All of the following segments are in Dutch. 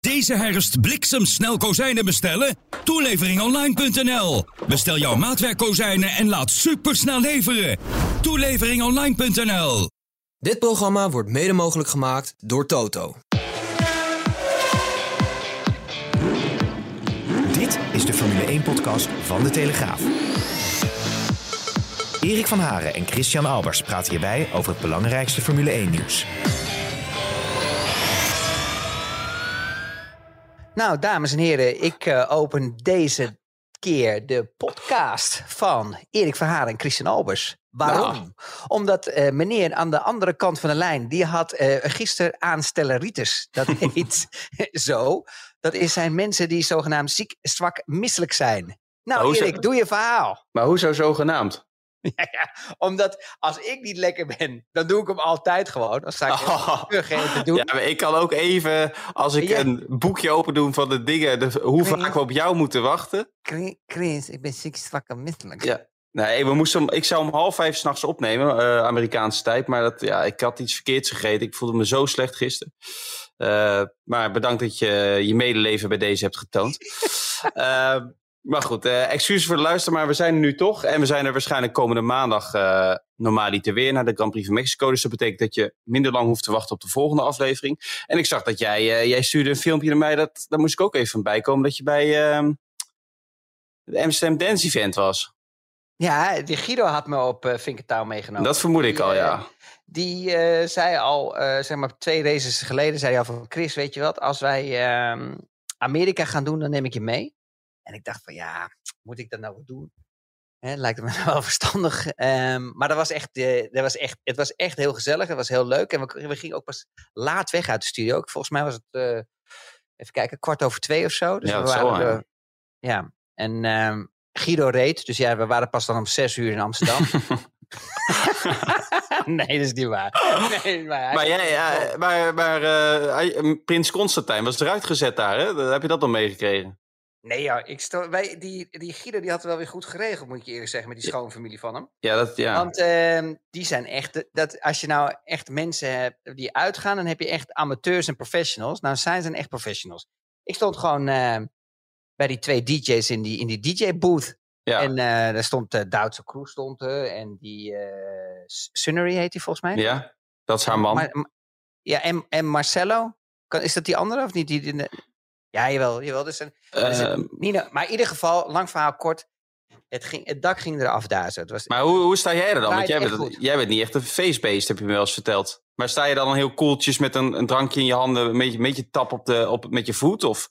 Deze herfst bliksemsnel kozijnen bestellen? Toeleveringonline.nl. Bestel jouw maatwerkkozijnen en laat supersnel leveren. Toeleveringonline.nl. Dit programma wordt mede mogelijk gemaakt door Toto. Dit is de Formule 1-podcast van De Telegraaf. Erik van Haren en Christian Albers praten hierbij over het belangrijkste Formule 1-nieuws. Nou, dames en heren, ik uh, open deze keer de podcast van Erik Haren en Christian Albers. Waarom? Nou. Omdat uh, meneer aan de andere kant van de lijn, die had uh, gisteren aanstelleritis. Dat heet zo. Dat is zijn mensen die zogenaamd ziek, zwak, misselijk zijn. Nou, Erik, doe je verhaal. Maar hoezo zogenaamd? Ja, ja, omdat als ik niet lekker ben, dan doe ik hem altijd gewoon. Dan sta ik oh, te doen. Ja, maar ik kan ook even, als ik een boekje open doe van de dingen, de, hoe vaak we op jou moeten wachten. Chris, ik ben ziek, zwak en misselijk. Ja. Nee, we moesten, ik zou om half vijf s'nachts opnemen, uh, Amerikaanse tijd. Maar dat, ja, ik had iets verkeerds gegeten. Ik voelde me zo slecht gisteren. Uh, maar bedankt dat je je medeleven bij deze hebt getoond. uh, Maar goed, uh, excuses voor de luister, maar we zijn er nu toch. En we zijn er waarschijnlijk komende maandag uh, normaliter weer naar de Grand Prix van Mexico. Dus dat betekent dat je minder lang hoeft te wachten op de volgende aflevering. En ik zag dat jij, uh, jij stuurde een filmpje naar mij, dat, daar moest ik ook even van bijkomen, dat je bij uh, de Amsterdam Dance Event was. Ja, die Guido had me op uh, Vinkertouw meegenomen. Dat vermoed ik al, ja. Die zei al, zeg maar twee races geleden, zei hij al van Chris, weet je wat, als wij ehm, Amerika gaan doen, dan neem ik je mee. En ik dacht van ja, moet ik dat nou doen? Hè, lijkt me wel verstandig. Um, maar dat was echt, uh, dat was echt, het was echt heel gezellig. Het was heel leuk. En we, we gingen ook pas laat weg uit de studio. Volgens mij was het, uh, even kijken, kwart over twee of zo. Dus ja, we waren, zo, ja. ja. En um, Guido reed. Dus ja, we waren pas dan om zes uur in Amsterdam. nee, dat is niet waar. Nee, maar, maar, ja, maar, maar Prins Constantijn was eruit gezet daar, hè? Heb je dat dan meegekregen? Nee, ja, ik stel, wij, die, die Guido die had wel weer goed geregeld, moet je eerlijk zeggen, met die schoonfamilie van hem. Ja, dat ja. Want uh, die zijn echt, dat, als je nou echt mensen hebt die uitgaan, dan heb je echt amateurs en professionals. Nou, zij zijn echt professionals. Ik stond gewoon uh, bij die twee DJ's in die, in die DJ-booth. Ja. En uh, daar stond uh, Duitse Crew stond er en die Sunnery heet die volgens mij. Ja, dat is haar man. Maar, ja, en, en Marcello. Kan, is dat die andere of niet? Die, die, ja, jawel. jawel. Dus een, dus een, Nina, maar in ieder geval, lang verhaal kort. Het, ging, het dak ging eraf dazen. Het was, maar hoe, hoe sta jij er dan? Want jij bent, jij bent niet echt een feestbeest, heb je me wel eens verteld. Maar sta je dan heel koeltjes met een, een drankje in je handen, een beetje, een beetje tap op de, op, met je voet? Of?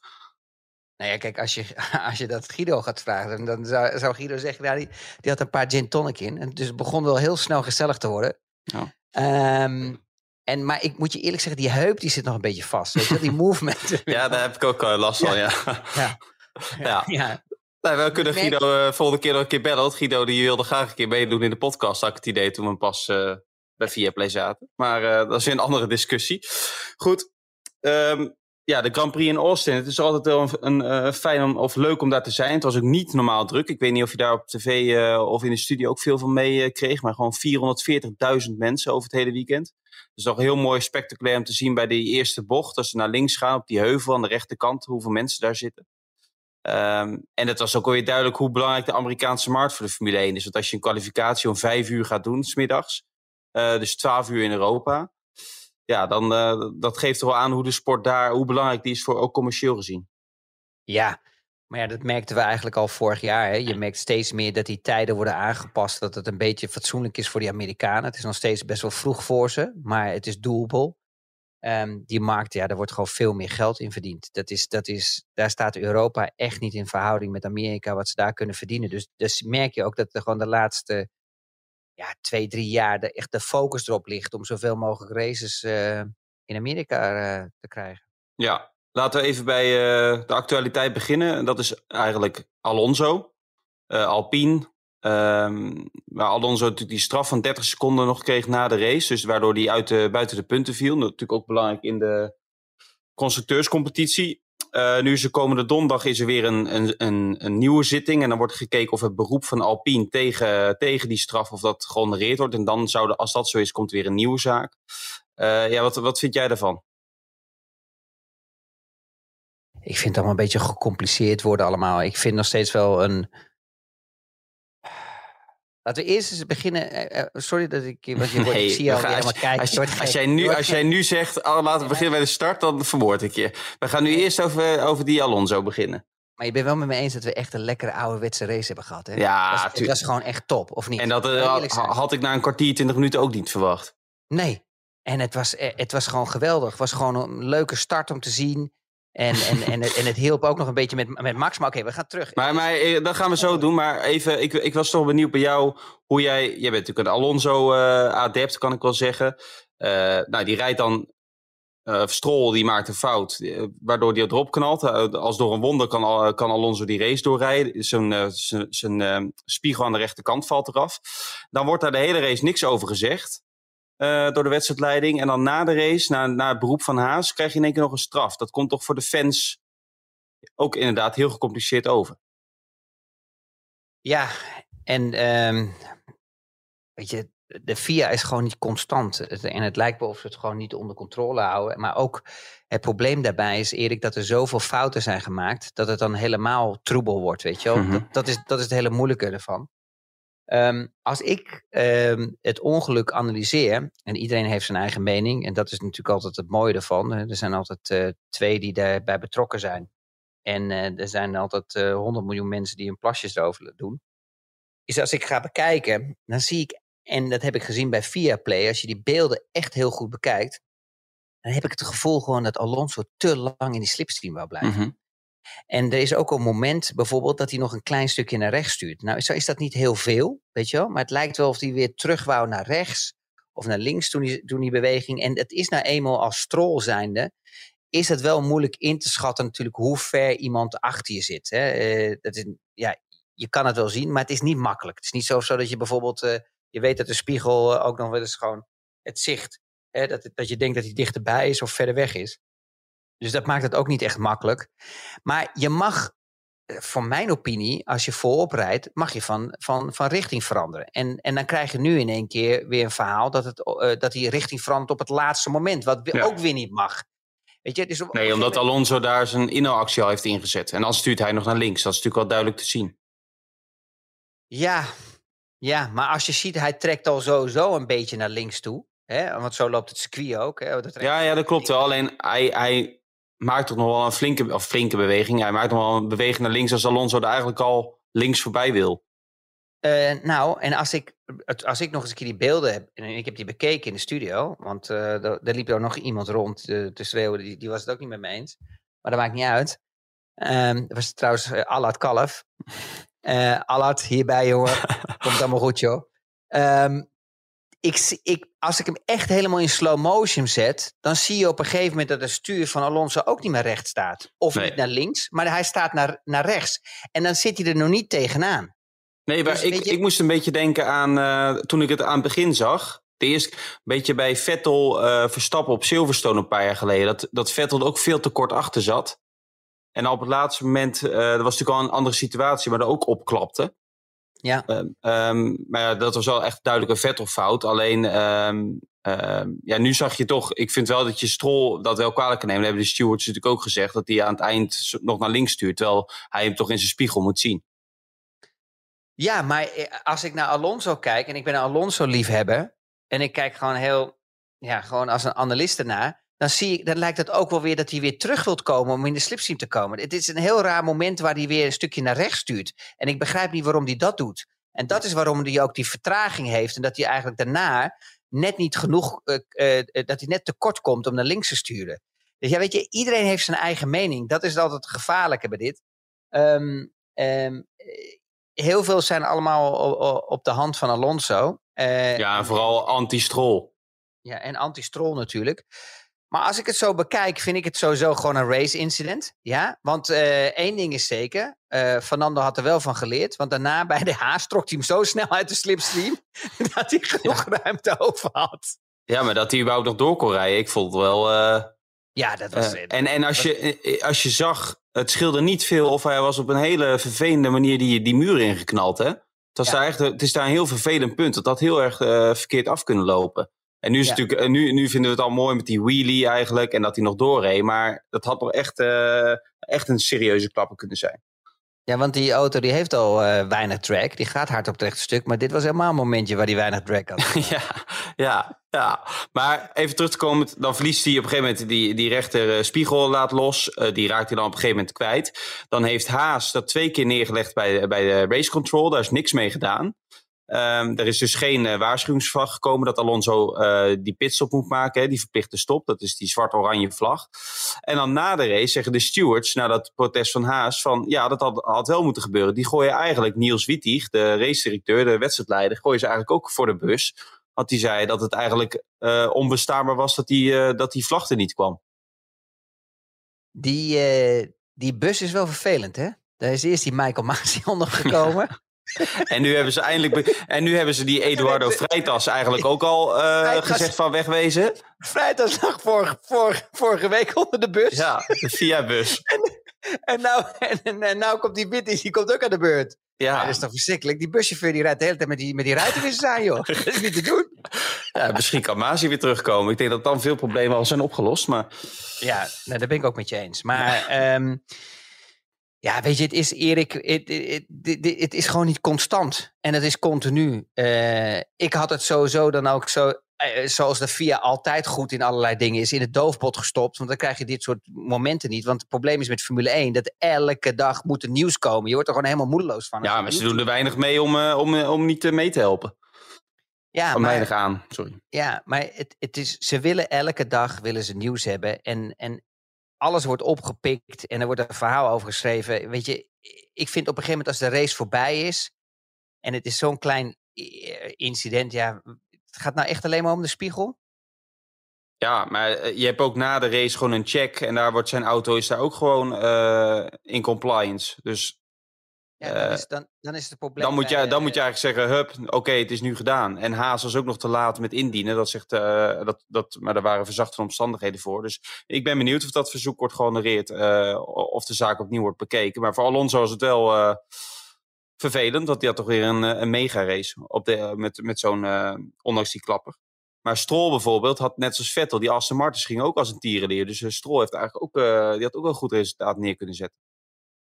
Nou ja, kijk, als je, als je dat Guido gaat vragen, dan zou, zou Guido zeggen, nou, die, die had een paar gin tonic in. En dus het begon wel heel snel gezellig te worden. Ja. Um, en, maar ik moet je eerlijk zeggen, die heup die zit nog een beetje vast. Weet je, die movement. ja, daar heb ik ook uh, last van, ja. ja. ja. ja. Nou, we kunnen Guido uh, volgende keer nog een keer bellen. Want Guido die wilde graag een keer meedoen in de podcast. Had ik het idee toen we pas uh, bij Viaplay zaten. Maar dat is weer een andere discussie. Goed. Um, ja, de Grand Prix in Austin. Het is altijd wel een, een uh, fijn of leuk om daar te zijn. Het was ook niet normaal druk. Ik weet niet of je daar op tv uh, of in de studio ook veel van mee uh, kreeg. Maar gewoon 440.000 mensen over het hele weekend. Dus toch heel mooi spectaculair om te zien bij die eerste bocht. Als ze naar links gaan op die heuvel aan de rechterkant. Hoeveel mensen daar zitten. Um, en het was ook alweer duidelijk hoe belangrijk de Amerikaanse markt voor de Formule 1 is. Want als je een kwalificatie om vijf uur gaat doen, smiddags. dus 12 uur in Europa ja, dan uh, dat geeft toch wel aan hoe de sport daar, hoe belangrijk die is voor ook commercieel gezien. Ja, maar ja, dat merkten we eigenlijk al vorig jaar. Hè. Je merkt steeds meer dat die tijden worden aangepast, dat het een beetje fatsoenlijk is voor die Amerikanen. Het is nog steeds best wel vroeg voor ze, maar het is doable. Um, die markt, ja, daar wordt gewoon veel meer geld in verdiend. Dat is, dat is, daar staat Europa echt niet in verhouding met Amerika, wat ze daar kunnen verdienen. Dus, dus merk je ook dat er gewoon de laatste ja, twee, drie jaar de, echt de focus erop ligt om zoveel mogelijk races uh, in Amerika uh, te krijgen. Ja, laten we even bij uh, de actualiteit beginnen. Dat is eigenlijk Alonso, Alpine. Um, Alonso natuurlijk die straf van 30 seconden nog kreeg na de race. Dus waardoor hij uit de, buiten de punten viel. Natuurlijk ook belangrijk in de constructeurscompetitie. Uh, nu is de komende donderdag is er weer een, een, een, een, nieuwe zitting. En dan wordt gekeken of het beroep van Alpine tegen, tegen die straf of dat gehonoreerd wordt. En dan zou, als dat zo is, komt er weer een nieuwe zaak. Uh, ja, wat, wat vind jij daarvan? Ik vind het allemaal een beetje gecompliceerd worden allemaal. Ik vind nog steeds wel een... Laten we eerst eens beginnen. Eh, sorry dat ik. Want je nee, ik zie je al helemaal kijken. Als, als, als, jij nu, als jij nu zegt. Oh, laten we beginnen bij de start, dan vermoord ik je. We gaan nu eerst over, over die Alonso beginnen. Maar je bent wel met me eens dat we echt een lekkere ouderwetse race hebben gehad. Hè? Ja, dat was, was gewoon echt top, of niet? En dat uh, had ik na een kwartier, twintig minuten ook niet verwacht. Nee. En het was, eh, het was gewoon geweldig. Het was gewoon een leuke start om te zien. En, en, en, het, en het hielp ook nog een beetje met, met Max. Maar oké, we gaan terug. Maar, maar eh, dat gaan we zo doen. Maar even, ik, ik was toch benieuwd bij jou hoe jij... Jij bent natuurlijk een Alonso-adept, kan ik wel zeggen. Uh, nou, die rijdt dan... Uh, Stroll die maakt een fout, waardoor hij erop knalt. als door een wonder kan, kan Alonso die race doorrijden. Zijn, zijn spiegel aan de rechterkant valt eraf. Dan wordt daar de hele race niks over gezegd. Uh, door de wedstrijdleiding. En dan na de race, na, na het beroep van Haas, krijg je in één keer nog een straf. Dat komt toch voor de fans ook inderdaad heel gecompliceerd over. Ja, en um, weet je, de FIA is gewoon niet constant. En het lijkt wel of ze het gewoon niet onder controle houden. Maar ook het probleem daarbij is, Erik, dat er zoveel fouten zijn gemaakt. dat het dan helemaal troebel wordt. Weet je wel? Mm -hmm. dat, dat, is, dat is het hele moeilijke ervan. Um, als ik um, het ongeluk analyseer, en iedereen heeft zijn eigen mening, en dat is natuurlijk altijd het mooie ervan. Er zijn altijd uh, twee die daarbij betrokken zijn. En uh, er zijn altijd uh, 100 miljoen mensen die hun plasjes erover doen. Is als ik ga bekijken, dan zie ik, en dat heb ik gezien bij Viaplay, als je die beelden echt heel goed bekijkt, dan heb ik het gevoel gewoon dat Alonso te lang in die slipstream wou blijven. -hmm. En er is ook een moment bijvoorbeeld dat hij nog een klein stukje naar rechts stuurt. Nou, zo is dat niet heel veel, weet je wel. Maar het lijkt wel of hij weer terug wou naar rechts of naar links toen die, toen die beweging. En het is nou eenmaal als strol zijnde, is het wel moeilijk in te schatten natuurlijk hoe ver iemand achter je zit. Hè. Uh, dat is, ja, je kan het wel zien, maar het is niet makkelijk. Het is niet zo, dat je bijvoorbeeld, uh, je weet dat de spiegel uh, ook nog wel eens gewoon het zicht, hè, dat, dat je denkt dat hij dichterbij is of verder weg is. Dus dat maakt het ook niet echt makkelijk. Maar je mag, eh, voor mijn opinie, als je voorop rijdt, mag je van, van, van richting veranderen. En, en dan krijg je nu in één keer weer een verhaal dat, het, uh, dat die richting verandert op het laatste moment. Wat ja. ook weer niet mag. Weet je, dus op, nee, omdat Alonso daar zijn inhaalactie al heeft ingezet. En dan stuurt hij nog naar links. Dat is natuurlijk wel duidelijk te zien. Ja, ja, maar als je ziet, hij trekt al sowieso een beetje naar links toe. Hè? Want zo loopt het circuit ook. Hè? Dat ja, ja, dat klopt wel. Alleen hij, hij maakt toch nog wel een flinke, of flinke beweging. Hij maakt nog wel een beweging naar links als Alonso er eigenlijk al links voorbij wil. Uh, nou, en als ik, als ik nog eens een keer die beelden heb, en ik heb die bekeken in de studio, want uh, daar liep er nog iemand rond uh, te schreeuwen, die, die was het ook niet met me eens. Maar dat maakt niet uit. Um, dat was trouwens uh, Allard Kalf. Allard, hierbij jongen, komt allemaal goed joh. Um, ik, ik, als ik hem echt helemaal in slow motion zet, dan zie je op een gegeven moment dat het stuur van Alonso ook niet meer recht staat. Of nee. niet naar links, maar hij staat naar, naar rechts. En dan zit hij er nog niet tegenaan. Nee, maar dus, ik, je... ik moest een beetje denken aan uh, toen ik het aan het begin zag. De eerste beetje bij Vettel uh, Verstappen op Silverstone een paar jaar geleden. Dat, dat Vettel er ook veel te kort achter zat. En op het laatste moment, uh, dat was natuurlijk al een andere situatie, maar er ook opklapte. Ja. Um, um, maar ja, dat was wel echt duidelijk een Vettel-fout. Alleen, um, ja, nu zag je toch... Ik vind wel dat je Strol dat wel kwalijk kan nemen. Dat hebben de stewards natuurlijk ook gezegd. Dat hij aan het eind nog naar links stuurt. Terwijl hij hem toch in zijn spiegel moet zien. Ja, maar eh, als ik naar Alonso kijk... En ik ben een Alonso-liefhebber... En ik kijk gewoon heel... Ja, gewoon als een analist ernaar dan, zie ik, dan lijkt het ook wel weer dat hij weer terug wilt komen om in de slipstream te komen. Het is een heel raar moment waar hij weer een stukje naar rechts stuurt. En ik begrijp niet waarom hij dat doet. En dat is waarom hij ook die vertraging heeft. En dat hij eigenlijk daarna net niet genoeg, uh, uh, dat hij net tekort komt om naar links te sturen. Dus ja, weet je, iedereen heeft zijn eigen mening. Dat is altijd het gevaarlijke bij dit. Um, um, heel veel zijn allemaal op de hand van Alonso. Uh, ja, en vooral anti-strol. Ja, en anti-strol natuurlijk. Maar als ik het zo bekijk, vind ik het sowieso gewoon een race-incident. Ja, want uh, één ding is zeker. Uh, Fernando had er wel van geleerd. Want daarna bij de Haas trok hij hem zo snel uit de slipstream. dat hij genoeg ruimte over had. Ja, maar dat hij überhaupt nog door kon rijden. Ik vond het wel... Uh, ja, dat was... en en als, je, als je zag, het scheelde niet veel of hij was op een hele vervelende manier die, die muur ingeknald. Hè? Het, was ja. daar echt, het is daar een heel vervelend punt. Dat had heel erg verkeerd af kunnen lopen. En nu, is natuurlijk, nu, nu vinden we het al mooi met die wheelie eigenlijk en dat hij nog doorreed. Maar dat had nog echt, uh, echt een serieuze klapper kunnen zijn. Ja, want die auto die heeft al uh, weinig track. Die gaat hard op het rechte stuk. Maar dit was helemaal een momentje waar hij weinig track had. ja, ja, ja. Maar even terug te komen. Dan verliest hij op een gegeven moment die, die rechter uh, spiegel laat los. Uh, die raakt hij dan op een gegeven moment kwijt. Dan heeft Haas dat twee keer neergelegd bij, bij de race control. Daar is niks mee gedaan. Um, er is dus geen uh, waarschuwingsvlag gekomen dat Alonso uh, die pitstop moet maken, hè, die verplichte stop. Dat is die zwart-oranje vlag. En dan na de race zeggen de stewards, na dat protest van Haas, van ja, dat had, had wel moeten gebeuren. Die gooien eigenlijk Niels Wittig, de race-directeur, de wedstrijdleider, gooien ze eigenlijk ook voor de bus. Want die zei dat het eigenlijk uh, onbestaanbaar was dat die, dat die vlag er niet kwam. Die, die bus is wel vervelend, hè? Daar is eerst die Michael Masi ondergekomen. en nu hebben ze eindelijk. En nu hebben ze die Eduardo Vrijtas eigenlijk ook al uh, gezegd van wegwezen. Vrijtas lag vor, vor, vorige week onder de bus. Ja, de via-bus. en, en, nou, en, en nou komt die Witty, die komt ook aan de beurt. Ja. dat is toch verschrikkelijk. Die buschauffeur die rijdt de hele tijd met die, met die ruitenwissers aan, joh. Dat is niet te doen. Ja, misschien kan Masi weer terugkomen. Ik denk dat dan veel problemen al zijn opgelost. Maar... Ja, nou, daar ben ik ook met je eens. Maar ja. um, ja, weet je, het is Erik, het, het, het, het, is gewoon niet constant. En het is continu. Uh, ik had het sowieso dan ook zo, uh, zoals de VIA altijd goed in allerlei dingen is, in het doofpot gestopt. Want dan krijg je dit soort momenten niet. Want het probleem is met Formule 1 dat elke dag moet er nieuws komen. Je wordt er gewoon helemaal moedeloos van. Ja, maar ze doen er weinig mee om, uh, om, om niet mee te helpen. Ja, van maar, weinig aan, sorry. Ja, maar het, het is, ze willen elke dag willen ze nieuws hebben. En, en alles wordt opgepikt en er wordt een verhaal over geschreven. Weet je, ik vind op een gegeven moment als de race voorbij is en het is zo'n klein incident, ja, het gaat nou echt alleen maar om de spiegel. Ja, maar je hebt ook na de race gewoon een check en daar wordt zijn auto is daar ook gewoon uh, in compliance. Dus ja, dan, is, dan, dan is het probleem. Dan moet, je, dan moet je eigenlijk zeggen: hup, oké, okay, het is nu gedaan. En Haas was ook nog te laat met indienen. Dat zegt, uh, dat, dat, maar er waren verzachte omstandigheden voor. Dus ik ben benieuwd of dat verzoek wordt gehonoreerd. Uh, of de zaak opnieuw wordt bekeken. Maar voor Alonso is het wel uh, vervelend. Want hij had toch weer een, een mega race op de, met, met zo'n, ondanks die klapper. Maar Stroll bijvoorbeeld had net zoals Vettel, die Aston Martins ging ook als een tierenleer. Dus Stroll heeft eigenlijk ook, die had ook wel een goed resultaat neer kunnen zetten.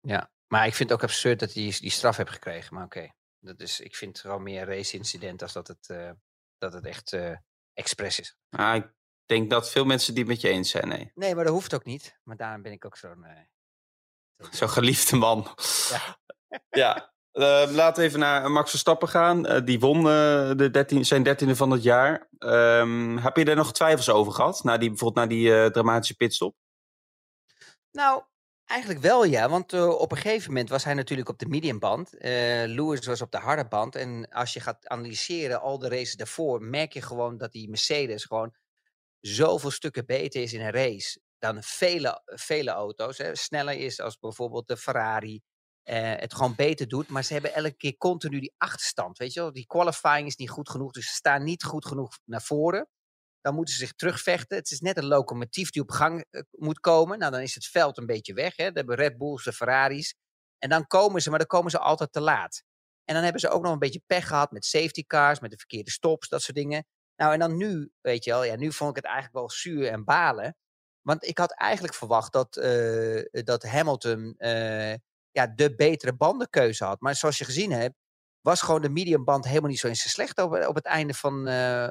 Ja, maar ik vind het ook absurd dat hij die straf heeft gekregen. Maar oké, dat is, ik vind het gewoon meer race-incident als dat het, uh, dat het echt uh, expres is. Ah, ik denk dat veel mensen die met je eens zijn, nee. Nee, maar dat hoeft ook niet. Maar daarom ben ik ook zo'n... Uh, zo'n geliefde man. Ja. ja. Laten we even naar Max Verstappen gaan. Die won de 13, zijn dertiende van het jaar. Um, heb je er nog twijfels over gehad? Na die, bijvoorbeeld na die dramatische pitstop? Nou, Eigenlijk wel ja, want uh, op een gegeven moment was hij natuurlijk op de mediumband. Uh, Lewis was op de harde band. En als je gaat analyseren al de races daarvoor, merk je gewoon dat die Mercedes gewoon zoveel stukken beter is in een race dan vele, vele auto's. Hè. Sneller is als bijvoorbeeld de Ferrari. Uh, het gewoon beter doet. Maar ze hebben elke keer continu die achterstand. Weet je wel? Die qualifying is niet goed genoeg. Dus ze staan niet goed genoeg naar voren dan moeten ze zich terugvechten. Het is net een locomotief die op gang uh, moet komen. Nou, dan is het veld een beetje weg. Hè. Dan hebben Red Bulls, de Ferraris. En dan komen ze, maar dan komen ze altijd te laat. En dan hebben ze ook nog een beetje pech gehad met safety cars, met de verkeerde stops, dat soort dingen. Nou, en dan nu, weet je wel, ja, nu vond ik het eigenlijk wel zuur en balen. Want ik had eigenlijk verwacht dat, uh, dat Hamilton uh, ja, de betere bandenkeuze had. Maar zoals je gezien hebt, was gewoon de mediumband helemaal niet zo eens slecht op, op het einde van,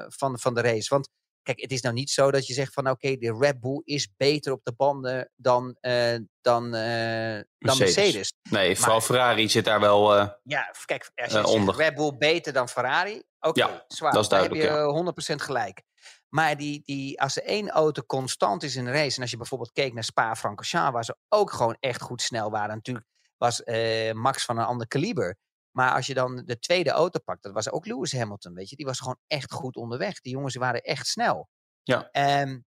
van, van de race. Want Kijk, het is nou niet zo dat je zegt van oké, de Red Bull is beter op de banden dan, uh, dan, uh, Mercedes. dan Mercedes. Nee, vooral Ferrari zit daar wel uh, Ja, kijk, als je onder. Red Bull beter dan Ferrari, oké, okay, ja, zwaar. Dat is duidelijk, Dan heb je 100% gelijk. Maar die, die, als er één auto constant is in een race, en als je bijvoorbeeld keek naar Spa-Francorchamps, waar ze ook gewoon echt goed snel waren. Natuurlijk was Max van een ander kaliber. Maar als je dan de tweede auto pakt, dat was ook Lewis Hamilton, weet je. Die was gewoon echt goed onderweg. Die jongens waren echt snel. Ja. Um,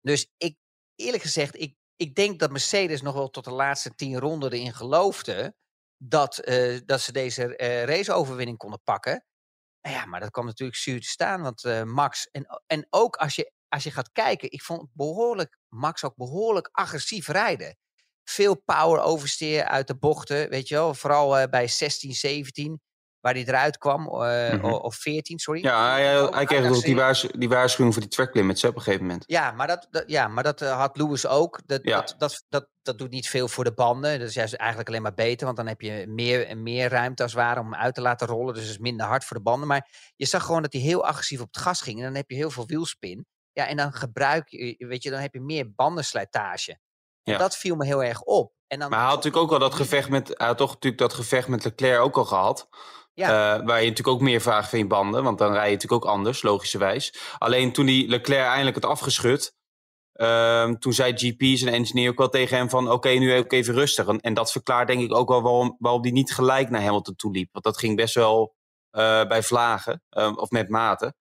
Dus ik, eerlijk gezegd, ik, ik denk dat Mercedes nog wel tot de laatste tien ronden erin geloofde dat, uh, dat ze deze uh, raceoverwinning konden pakken. Ja, maar dat kwam natuurlijk zuur te staan, want uh, Max... En, en ook als je, als je gaat kijken, ik vond behoorlijk, Max ook behoorlijk agressief rijden. Veel power oversteer uit de bochten, weet je wel. Vooral bij 16, 17 waar hij eruit kwam, uh, mm -hmm. of 14, sorry. Ja, hij, hij kreeg ook die, waars die waarschuwing voor die track limits op een gegeven moment. Ja, maar dat, dat ja, maar dat uh, had Lewis ook. Dat, ja. dat, dat, dat, dat, doet niet veel voor de banden. Dat is juist eigenlijk alleen maar beter, want dan heb je meer, meer ruimte als het ware om hem uit te laten rollen. Dus het is minder hard voor de banden. Maar je zag gewoon dat hij heel agressief op het gas ging. En dan heb je heel veel wielspin. Ja, en dan gebruik je, weet je, dan heb je meer bandenslijtage. Ja. Dat viel me heel erg op. En dan, maar hij had natuurlijk ook al dat gevecht met, hij had toch natuurlijk dat gevecht met Leclerc ook al gehad. Ja. Uh, waar je natuurlijk ook meer vraagt van je banden, want dan rij je natuurlijk ook anders, logischerwijs. Alleen toen die Leclerc eindelijk het afgeschud, uh, toen zei GP, zijn engineer, ook wel tegen hem van oké, okay, nu ook even rustig. En, en, dat verklaart denk ik ook wel waarom, waarom die niet gelijk naar Hamilton toe liep. Want dat ging best wel uh, bij vlagen, ehm, of met mate.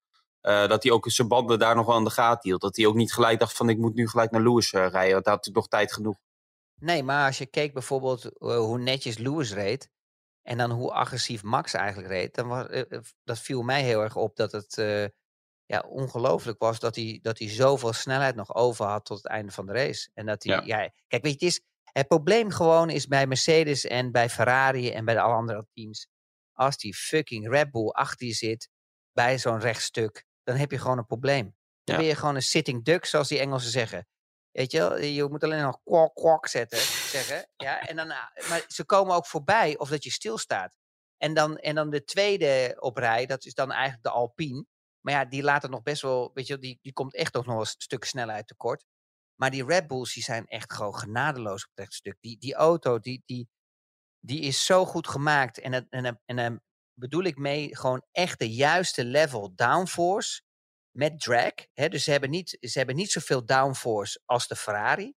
Uh, dat hij ook zijn banden daar nog wel aan de gaten hield. Dat hij ook niet gelijk dacht van ik moet nu gelijk naar Lewis rijden, want daar had natuurlijk nog tijd genoeg. Nee, maar als je keek bijvoorbeeld hoe netjes Lewis reed, en dan hoe agressief Max eigenlijk reed, dan was, dat viel mij heel erg op dat het ja, ongelooflijk was dat hij, dat hij zoveel snelheid nog over had tot het einde van de race. En dat hij, ja. ja kijk, weet je, het, is, het probleem gewoon is bij Mercedes en bij Ferrari en bij alle andere teams, als die fucking Red Bull achter je zit bij zo'n rechtstuk, dan heb je gewoon een probleem. Dan ja. ben je gewoon een sitting duck, zoals die Engelsen zeggen. Weet je wel, je moet alleen nog kwak kwak zetten, zeggen. Ja, en dan, maar ze komen ook voorbij of dat je stilstaat. En dan, en dan de tweede op rij, dat is dan eigenlijk de Alpine. Maar ja, die laat het nog best wel, weet je, die, die komt echt nog een stuk snelheid tekort. Maar die Red Bulls, die zijn echt gewoon genadeloos op het stuk. Die, die auto, die, die, die is zo goed gemaakt. En, en, en, en bedoel ik mee gewoon echt de juiste level downforce met drag. Dus ze hebben, niet, ze hebben niet zoveel downforce als de Ferrari.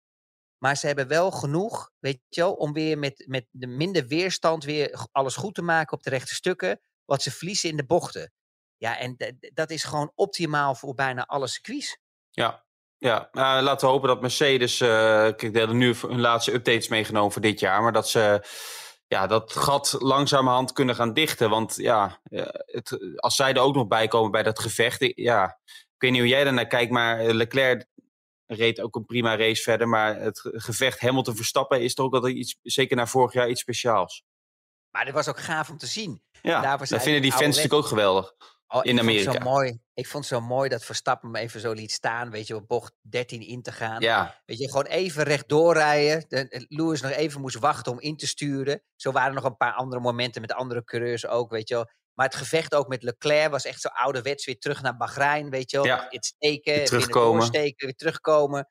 Maar ze hebben wel genoeg, weet je wel, om weer met, met de minder weerstand weer alles goed te maken op de rechte stukken. Wat ze verliezen in de bochten. Ja, en dat is gewoon optimaal voor bijna alle circuits. Ja, ja, uh, laten we hopen dat Mercedes, uh, kijk, die hadden nu hun laatste updates meegenomen voor dit jaar, maar dat ze ja, dat gat langzamerhand kunnen gaan dichten. Want ja, het, als zij er ook nog bij komen bij dat gevecht, ja, ik weet niet hoe jij daarnaar kijkt, maar Leclerc reed ook een prima race verder, maar het gevecht Hamilton Verstappen is toch ook altijd iets, zeker na vorig jaar, iets speciaals. Maar dit was ook gaaf om te zien. Ja, dat vinden die fans natuurlijk ook geweldig. Oh, in Amerika. Vond zo mooi. Ik vond het zo mooi dat Verstappen hem even zo liet staan, weet je, op bocht 13 in te gaan. Ja. Weet je, gewoon even rechtdoor rijden. De, Lewis nog even moest wachten om in te sturen. Zo waren er nog een paar andere momenten met andere coureurs ook, weet je wel. Maar het gevecht ook met Leclerc was echt zo ouderwets weer terug naar Bahrein, weet je wel. Ja. Het steken, weer terugkomen. steken, weer terugkomen.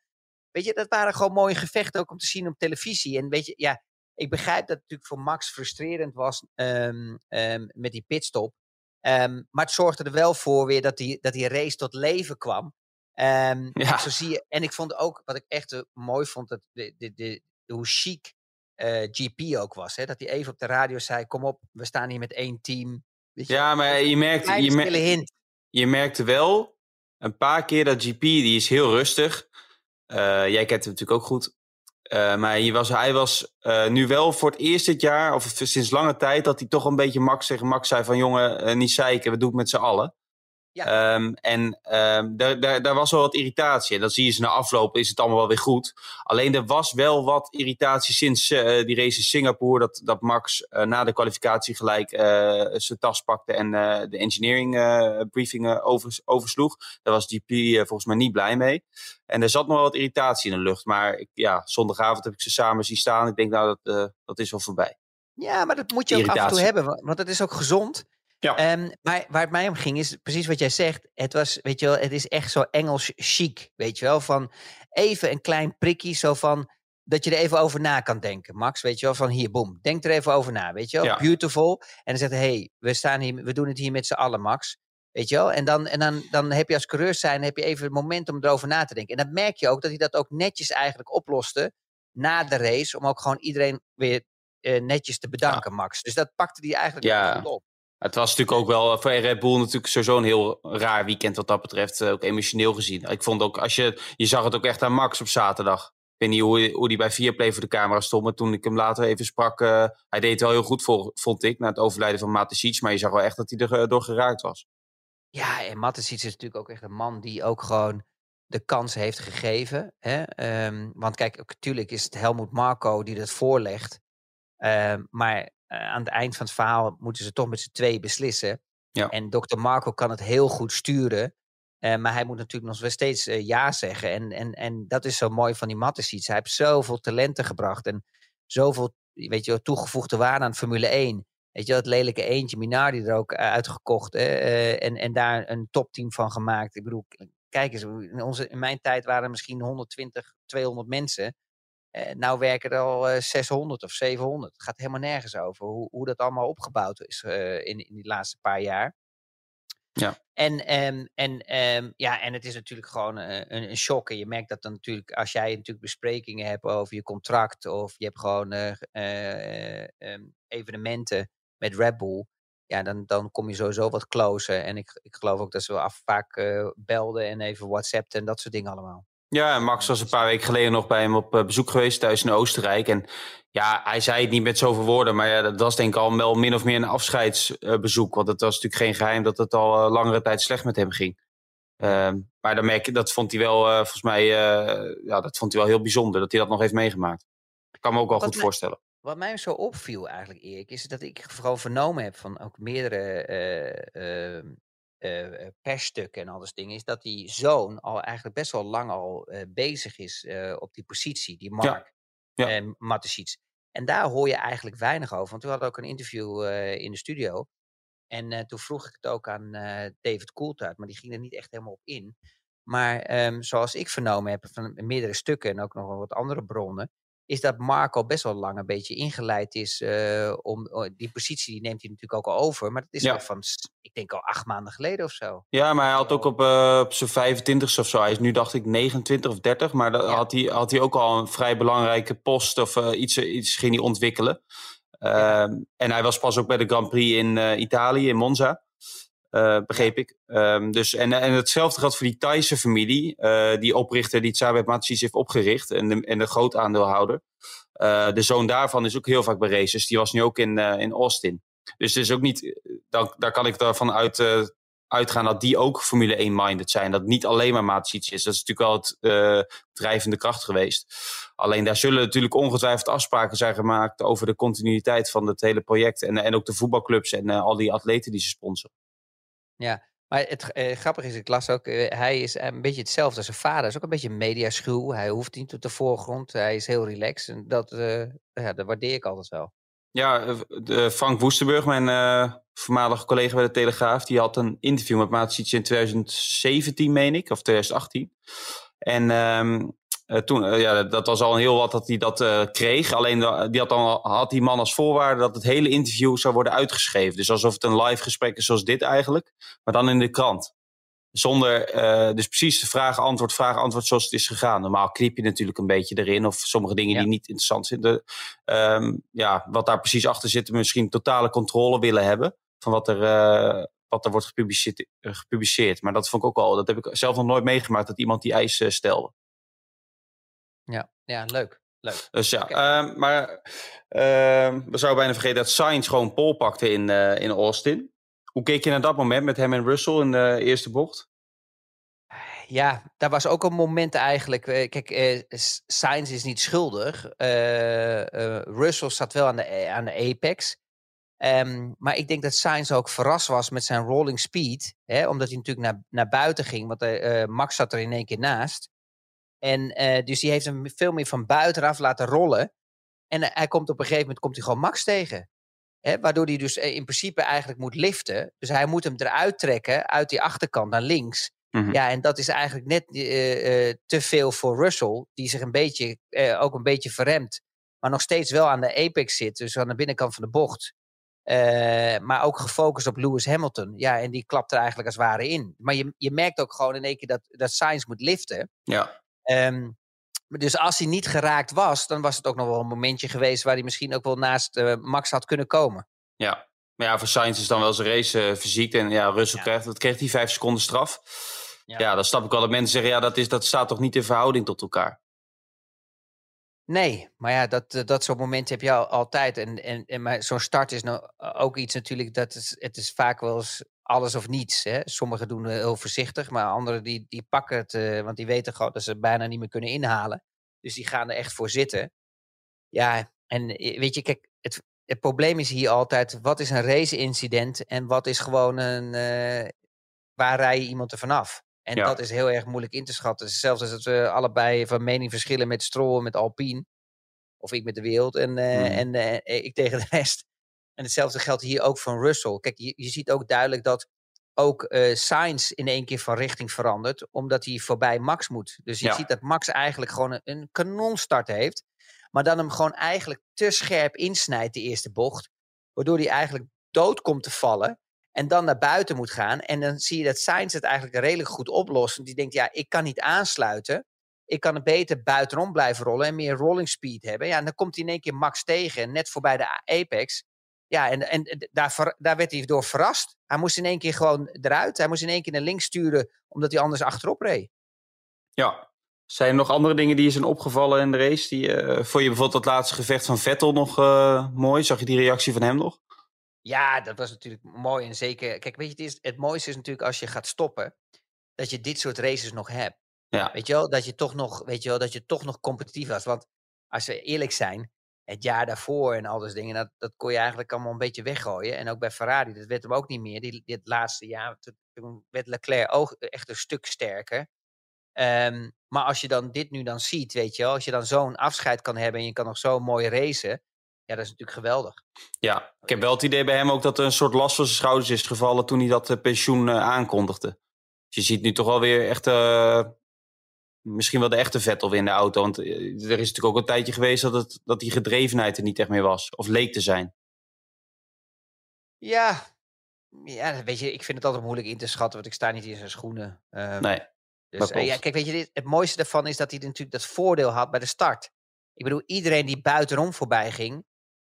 Weet je, dat waren gewoon mooie gevechten ook om te zien op televisie. En weet je, ja, ik begrijp dat het natuurlijk voor Max frustrerend was um, um, met die pitstop. Um, maar het zorgde er wel voor weer dat die, dat die race tot leven kwam. Um, ja. zo zie je, en ik vond ook, wat ik echt uh, mooi vond, dat de, de, de, hoe chic uh, GP ook was. Hè? Dat hij even op de radio zei, kom op, we staan hier met één team. Weet je, ja, maar je merkt, je, mer hint. je merkte wel een paar keer dat GP, die is heel rustig. Uh, jij kent hem natuurlijk ook goed. Uh, maar hij was, hij was uh, nu wel voor het eerst dit jaar, of sinds lange tijd, dat hij toch een beetje Max Max zei van jongen, uh, niet zeiken, we doen het met z'n allen. Ja. Um, en um, daar, daar, daar was wel wat irritatie. En dan zie je ze na afloop, is het allemaal wel weer goed. Alleen er was wel wat irritatie sinds die race in Singapore, dat, dat Max na de kwalificatie gelijk zijn tas pakte en de engineering briefingen over, oversloeg. Daar was GP volgens mij niet blij mee. En er zat nog wel wat irritatie in de lucht. Maar ik, ja, zondagavond heb ik ze samen zien staan. Ik denk, nou, dat, dat is wel voorbij. Ja, maar dat moet je ook af en toe hebben. Want het is ook gezond. Ja. Um, maar waar het mij om ging is precies wat jij zegt. Het was, weet je wel, het is echt zo Engels chic, weet je wel. Van even een klein prikkie, zo van dat je er even over na kan denken. Max, weet je wel, van hier, boem, denk er even over na, weet je wel. Ja. Beautiful. En dan zegt hij, hey, we, staan hier, we doen het hier met z'n allen, Max. Weet je wel? En, dan, en dan, dan heb je als coureur zijn, heb je even het moment om erover na te denken. En dan merk je ook dat hij dat ook netjes eigenlijk oploste na de race. Om ook gewoon iedereen weer uh, netjes te bedanken, ja. Max. Dus dat pakte hij eigenlijk ja. goed op. Het was natuurlijk ook wel voor Red Bull natuurlijk sowieso een heel raar weekend wat dat betreft. Ook emotioneel gezien. Ik vond ook, als je, je zag het ook echt aan Max op zaterdag. Ik weet niet hoe, hoe die bij Viaplay voor de camera stond. Maar toen ik hem later even sprak, uh, hij deed het wel heel goed, voor, vond ik, na het overlijden van Matisic. Maar je zag wel echt dat hij er door geraakt was. Ja, en Matisic is natuurlijk ook echt een man die ook gewoon de kans heeft gegeven. Hè? Um, want kijk, natuurlijk is het Helmoet Marco die dat voorlegt. Um, maar aan het eind van het verhaal moeten ze toch met z'n twee beslissen. Ja. En dokter Marco kan het heel goed sturen. Uh, maar hij moet natuurlijk nog steeds uh, ja zeggen. En, en, en dat is zo mooi van die Matisic. Hij heeft zoveel talenten gebracht. En zoveel weet je, toegevoegde waarde aan Formule 1. Weet je, dat lelijke eentje, Minardi er ook uitgekocht. Hè? en, en daar een topteam van gemaakt. Ik bedoel, kijk eens, in, onze, in mijn tijd waren er misschien 120, 200 mensen. Uh, nou werken er al uh, 600 of 700. Het gaat helemaal nergens over hoe, hoe dat allemaal opgebouwd is uh, in, in die laatste paar jaar. Ja. En, um, en, um, ja, en het is natuurlijk gewoon een, een shock. En je merkt dat dan natuurlijk, als jij natuurlijk besprekingen hebt over je contract. of je hebt gewoon um, evenementen met Red Bull ja, dan, dan kom je sowieso wat closer. En ik, ik geloof ook dat ze af vaak belden en even WhatsAppten en dat soort dingen allemaal. Ja, Max was een paar weken geleden nog bij hem op uh, bezoek geweest thuis in Oostenrijk. En ja, hij zei het niet met zoveel woorden, maar ja, dat was denk ik al wel min of meer een afscheidsbezoek. Want het was natuurlijk geen geheim dat het al uh, langere tijd slecht met hem ging. Ehm, maar dan merk je, dat vond hij wel, volgens mij, ja, dat vond hij wel heel bijzonder dat hij dat nog heeft meegemaakt. Ik kan me ook wel goed voorstellen. Wat mij zo opviel eigenlijk, Erik, is dat ik gewoon vernomen heb van ook meerdere uh, uh, persstukken en al dat dingen, is dat die zoon al eigenlijk best wel lang al bezig is op die positie, die Mark ja. ja. Matisic. En daar hoor je eigenlijk weinig over. Want we hadden ook een interview in de studio. En toen vroeg ik het ook aan David Coulthard, maar die ging er niet echt helemaal op in. Maar um, zoals ik vernomen heb van meerdere stukken en ook nog wat andere bronnen, is dat Marco best wel lang een beetje ingeleid is uh, om die positie die neemt hij natuurlijk ook al over, maar dat is ja. al van ik denk al acht maanden geleden of zo. Ja, maar hij had ook op, uh, op zijn 25 of zo. Hij is nu dacht ik 29 of 30, maar dan ja. had, hij, had hij ook al een vrij belangrijke post of uh, iets, iets ging hij ontwikkelen. Ja. En hij was pas ook bij de Grand Prix in Italië, in Monza. Uh, begreep ik. Um, dus, en, en hetzelfde geldt voor die Thaise familie. Uh, die oprichter die Tsabet Matsis heeft opgericht. En de, en de grootaandeelhouder. Uh, de zoon daarvan is ook heel vaak bij races. Die was nu ook in, in Austin. Dus het is ook niet, dan, daar kan ik ervan uit, uitgaan dat die ook Formule 1-minded zijn. Dat niet alleen maar Matsis is. Dat is natuurlijk wel het drijvende kracht geweest. Alleen daar zullen natuurlijk ongetwijfeld afspraken zijn gemaakt over de continuïteit van het hele project. En, en ook de voetbalclubs en al die atleten die ze sponsoren. Ja, maar het uh, grappige is, ik las ook, uh, hij is een beetje hetzelfde als zijn vader. Hij is ook een beetje mediaschuw. Hij hoeft niet op de voorgrond. Hij is heel relaxed. En dat, uh, ja, dat waardeer ik altijd wel. Ja, de Frank Woestenburg, mijn voormalige collega bij de Telegraaf, die had een interview met Maatje in 2017, meen ik, of 2018. En um, uh, toen, uh, ja, dat was al heel wat dat hij dat uh, kreeg. Alleen die had, dan, had die man als voorwaarde dat het hele interview zou worden uitgeschreven. Dus alsof het een live gesprek is zoals dit eigenlijk, maar dan in de krant. Zonder, dus precies de vraag-antwoord, vraag-antwoord zoals het is gegaan. Normaal knip je natuurlijk een beetje erin of sommige dingen ja. die niet interessant zijn. Um, ja, wat daar precies achter zit, misschien totale controle willen hebben van wat er, wat er wordt gepubliceerd, gepubliceerd. Maar dat vond ik ook al, dat heb ik zelf nog nooit meegemaakt, dat iemand die eis stelde. Ja, ja leuk. Leuk. Dus ja, okay. uh, maar uh, we zouden bijna vergeten dat Sainz gewoon pol pakte in, uh, in Austin. Hoe keek je naar dat moment met hem en Russell in de eerste bocht? Ja, daar was ook een moment eigenlijk. Kijk, uh, Sainz is niet schuldig. Russell zat wel aan de, aan de apex. Um, maar ik denk dat Sainz ook verrast was met zijn rolling speed. Hè, omdat hij natuurlijk naar, naar buiten ging. Want Max zat er in één keer naast. En uh, dus die heeft hem veel meer van buitenaf laten rollen. En uh, hij komt op een gegeven moment komt hij gewoon Max tegen. Hè, waardoor hij dus uh, in principe eigenlijk moet liften. Dus hij moet hem eruit trekken uit die achterkant naar links. Mm -hmm. Ja, en dat is eigenlijk net te veel voor Russell. Die zich een beetje, ook een beetje verremt. Maar nog steeds wel aan de apex zit. Dus aan de binnenkant van de bocht. maar ook gefocust op Lewis Hamilton. Ja, en die klapt er eigenlijk als het ware in. Maar je, je merkt ook gewoon in één keer dat, dat Sainz moet liften. Ja. Um, dus als hij niet geraakt was, dan was het ook nog wel een momentje geweest waar hij misschien ook wel naast uh, Max had kunnen komen. Ja, Maar ja, voor Sainz is dan wel zijn race uh, fysiek. En ja, Russell krijgt, wat kreeg hij? Vijf seconden straf. Ja. ja, dan snap ik wel dat mensen zeggen, ja, dat, is, dat staat toch niet in verhouding tot elkaar. Nee, maar ja, dat, eh, dat soort momenten heb je altijd. En, en, en maar zo'n start is nou ook iets natuurlijk, dat is, het is vaak wel eens alles of niets. Hè? Sommigen doen heel voorzichtig, maar anderen die, die pakken het, uh, want die weten gewoon dat ze het bijna niet meer kunnen inhalen. Dus die gaan er echt voor zitten. Ja, en weet je, kijk, het, het probleem is hier altijd, wat is een race-incident en wat is gewoon een, uh, waar rij je iemand er vanaf? En dat is heel erg moeilijk in te schatten. Zelfs als we allebei van mening verschillen met Stroll met Alpine. Of ik met de wereld en, uh, en uh, ik tegen de rest. En hetzelfde geldt hier ook van Russell. Kijk, je, je ziet ook duidelijk dat ook uh, Sainz in één keer van richting verandert. Omdat hij voorbij Max moet. Dus je ziet dat Max eigenlijk gewoon een, een kanonstart heeft. Maar dan hem gewoon eigenlijk te scherp insnijdt, de eerste bocht. Waardoor hij eigenlijk dood komt te vallen. En dan naar buiten moet gaan. En dan zie je dat Sainz het eigenlijk redelijk goed oplost. Die denkt, ja, ik kan niet aansluiten. Ik kan het beter buitenom blijven rollen en meer rolling speed hebben. Ja, en dan komt hij in één keer Max tegen, net voorbij de apex. Ja, en, en daar, daar werd hij door verrast. Hij moest in één keer gewoon eruit. Hij moest in één keer naar links sturen, omdat hij anders achterop reed. Ja, zijn er nog andere dingen die je zijn opgevallen in de race? Die, uh, vond je bijvoorbeeld dat laatste gevecht van Vettel nog uh, mooi? Zag je die reactie van hem nog? Ja, dat was natuurlijk mooi. En zeker, kijk, weet je, het, is, het mooiste is natuurlijk als je gaat stoppen, dat je dit soort races nog hebt. Ja. Weet je wel, dat je toch nog, weet je wel, dat je toch nog competitief was. Want als we eerlijk zijn, het jaar daarvoor en al dat dingen, dat, dat kon je eigenlijk allemaal een beetje weggooien. En ook bij Ferrari, dat werd hem ook niet meer. Die, dit laatste jaar, toen werd Leclerc ook echt een stuk sterker. Um, maar als je dan dit nu dan ziet, weet je wel, als je dan zo'n afscheid kan hebben en je kan nog zo mooi racen, ja, dat is natuurlijk geweldig. Ja, ik heb wel het idee bij hem ook dat er een soort last van zijn schouders is gevallen toen hij dat uh, pensioen uh, aankondigde. Dus je ziet nu toch wel weer echt, uh, misschien wel de echte Vettel weer in de auto. Want er is natuurlijk ook een tijdje geweest dat, het, dat die gedrevenheid er niet echt meer was. Of leek te zijn. Ja, ja, weet je, ik vind het altijd moeilijk in te schatten, want ik sta niet in zijn schoenen. Um, nee. Dus ja, kijk, weet je, het mooiste daarvan is dat hij natuurlijk dat voordeel had bij de start. Ik bedoel, iedereen die buitenom voorbij ging,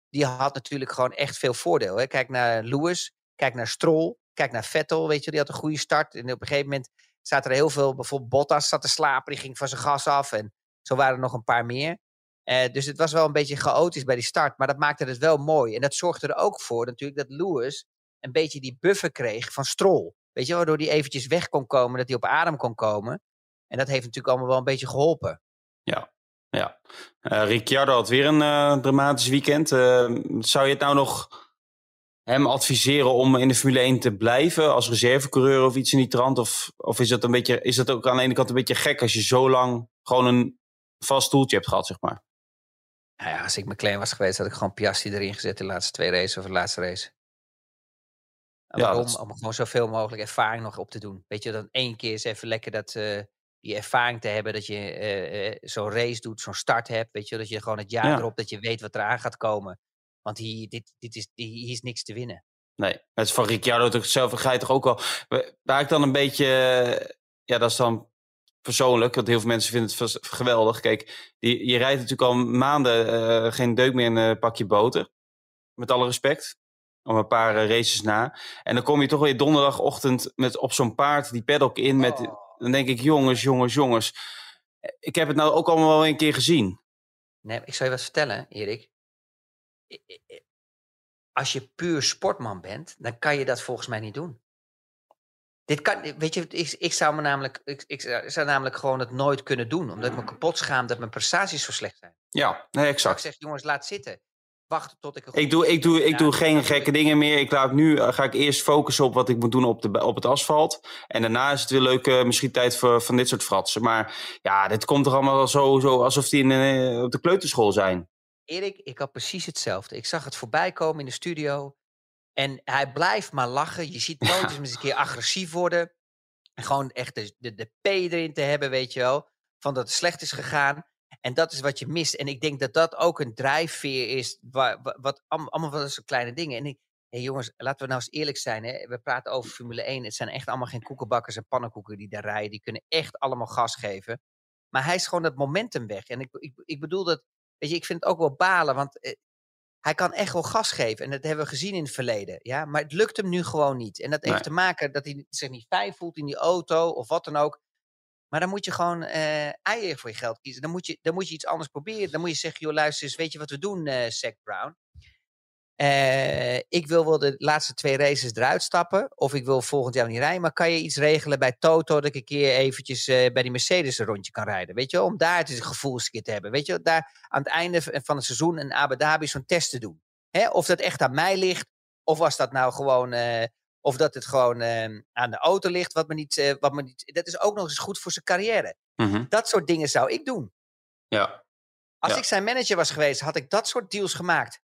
die had natuurlijk gewoon echt veel voordeel. Hè? Kijk naar Lewis, kijk naar Stroll, kijk naar Vettel, weet je, die had een goede start. En op een gegeven moment zaten er heel veel, bijvoorbeeld Bottas zat te slapen, die ging van zijn gas af. En zo waren er nog een paar meer. Uh, dus het was wel een beetje chaotisch bij die start, maar dat maakte het wel mooi. En dat zorgde er ook voor natuurlijk dat Lewis een beetje die buffer kreeg van Stroll. Weet je, waardoor hij eventjes weg kon komen, dat hij op adem kon komen. En dat heeft natuurlijk allemaal wel een beetje geholpen. Ja, ja. Uh, Ricciardo had weer een uh, dramatisch weekend. Zou je het nou nog hem adviseren om in de Formule 1 te blijven als reservecoureur of iets in die trant? Of, of is, dat een beetje, is dat ook aan de ene kant een beetje gek als je zo lang gewoon een vast stoeltje hebt gehad, zeg maar? Nou ja, als ik McLaren was geweest, had ik gewoon Piastri erin gezet de laatste twee races of de laatste race. Ja, waarom? Dat... Om gewoon zoveel mogelijk ervaring nog op te doen. Weet je, dan één keer is even lekker dat, die ervaring te hebben dat je uh, zo'n race doet, zo'n start hebt. Weet je, dat je gewoon het jaar erop, dat je weet wat eraan gaat komen. Want hier, dit, dit is, hier is niks te winnen. Nee, het is van Ricciardo toch zelf, ga je toch ook al. Waar ik dan een beetje, ja, dat is dan persoonlijk, want heel veel mensen vinden het geweldig. Kijk, die, je rijdt natuurlijk al maanden uh, geen deuk meer in een pakje boter. Met alle respect. Om een paar races na. En dan kom je toch weer donderdagochtend met op zo'n paard die paddock in met oh. Dan denk ik, jongens, jongens, jongens. Ik heb het nou ook allemaal wel een keer gezien. Nee, ik zal je wat vertellen, Erik. Als je puur sportman bent, dan kan je dat volgens mij niet doen. Dit kan, weet je, ik, ik zou me namelijk, ik, ik, zou namelijk gewoon het nooit kunnen doen, omdat ik me kapot schaam dat mijn prestaties zo slecht zijn. Ja, nee, exact. Ik zeg, jongens, laat zitten wachten tot ik... Ik doe, ik doe, ik doe geen gekke dingen meer. Ik laat nu, eh, ga ik eerst focussen op wat ik moet doen op, de, op het asfalt. En daarna is het weer leuk, uh, misschien tijd voor van dit soort fratsen. Maar ja, dit komt er allemaal zo, zo alsof die in, uh, op de kleuterschool zijn. Erik, ik had precies hetzelfde. Ik zag het voorbij komen in de studio. En hij blijft maar lachen. Je ziet nooit eens een keer agressief worden. En gewoon echt de, de, de P erin te hebben, weet je wel. Van dat het slecht is gegaan. En dat is wat je mist. En ik denk dat dat ook een drijfveer is, waar, wat, allemaal van zo'n kleine dingen. En ik, hey jongens, laten we nou eens eerlijk zijn. Hè? We praten over Formule 1. Het zijn echt allemaal geen koekenbakkers en pannenkoeken die daar rijden. Die kunnen echt allemaal gas geven. Maar hij is gewoon dat momentum weg. En ik, ik, ik bedoel dat, weet je, ik vind het ook wel balen. Want eh, hij kan echt wel gas geven. En dat hebben we gezien in het verleden. Ja? Maar het lukt hem nu gewoon niet. En dat heeft te maken dat hij zich niet fijn voelt in die auto of wat dan ook. Maar dan moet je gewoon uh, eieren voor je geld kiezen. Dan moet je, dan moet je iets anders proberen. Dan moet je zeggen, joh, luister eens, weet je wat we doen, Zac Brown? Uh, ik wil wel de laatste twee races eruit stappen. Of ik wil volgend jaar niet rijden. Maar kan je iets regelen bij Toto dat ik een keer eventjes uh, bij die Mercedes een rondje kan rijden? Weet je, om daar het gevoelskeer te hebben. Weet je, daar aan het einde van het seizoen in Abu Dhabi zo'n test te doen. Hè? Of dat echt aan mij ligt. Of was dat nou gewoon. Uh, of dat het gewoon aan de auto ligt. Wat me niet, wat me niet. Dat is ook nog eens goed voor zijn carrière. Mm -hmm. Dat soort dingen zou ik doen. Ja. Als ja. ik zijn manager was geweest, had ik dat soort deals gemaakt.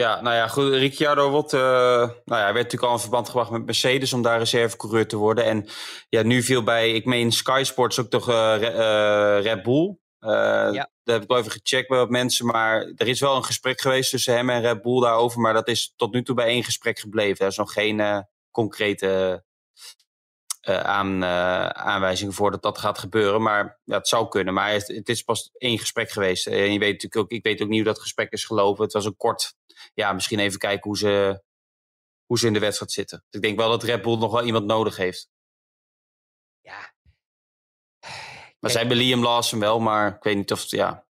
Ja, nou ja, goed. Ricciardo wordt, uh, nou ja, hij werd natuurlijk al in verband gebracht met Mercedes om daar reservecoureur te worden. En ja, nu viel bij, ik meen Sky Sports ook toch uh, uh, Red Bull. ja. Daar heb ik wel even gecheckt bij wat mensen, maar er is wel een gesprek geweest tussen hem en Red Bull daarover. Maar dat is tot nu toe bij één gesprek gebleven. Er is nog geen concrete aan, aanwijzingen voor dat dat gaat gebeuren. Maar ja, het zou kunnen. Maar het, het is pas één gesprek geweest. En je weet natuurlijk ook, ik weet ook niet hoe dat gesprek is gelopen. Het was een kort ja, misschien even kijken hoe ze, hoe ze in de wedstrijd zitten. Dus ik denk wel dat Red Bull nog wel iemand nodig heeft. Ja. Maar zij hebben Liam Lawson wel, maar ik weet niet of, ja,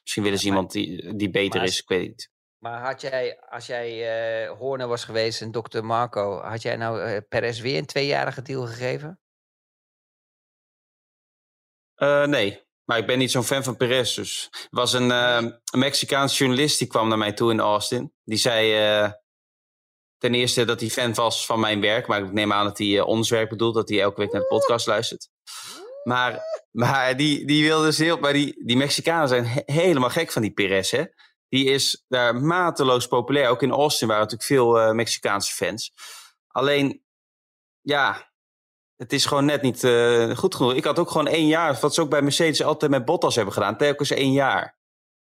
misschien willen ze ja, iemand die, die beter is, ik weet niet. Maar had jij, als jij uh, Horner was geweest en dokter Marco, had jij nou uh, Perez weer een tweejarige deal gegeven? Uh, nee, maar ik ben niet zo'n fan van Perez. Dus er was een, een Mexicaanse journalist die kwam naar mij toe in Austin. Die zei ten eerste dat hij fan was van mijn werk. Maar ik neem aan dat hij ons werk bedoelt. Dat hij elke week naar de podcast luistert. Maar, maar die, die wilde dus heel... Maar die, die Mexicanen zijn he helemaal gek van die Perez, hè. Die is daar mateloos populair. Ook in Austin waren natuurlijk veel Mexicaanse fans. Alleen, ja, het is gewoon net niet uh, goed genoeg. Ik had ook gewoon één jaar, wat ze ook bij Mercedes altijd met Bottas hebben gedaan, telkens één jaar.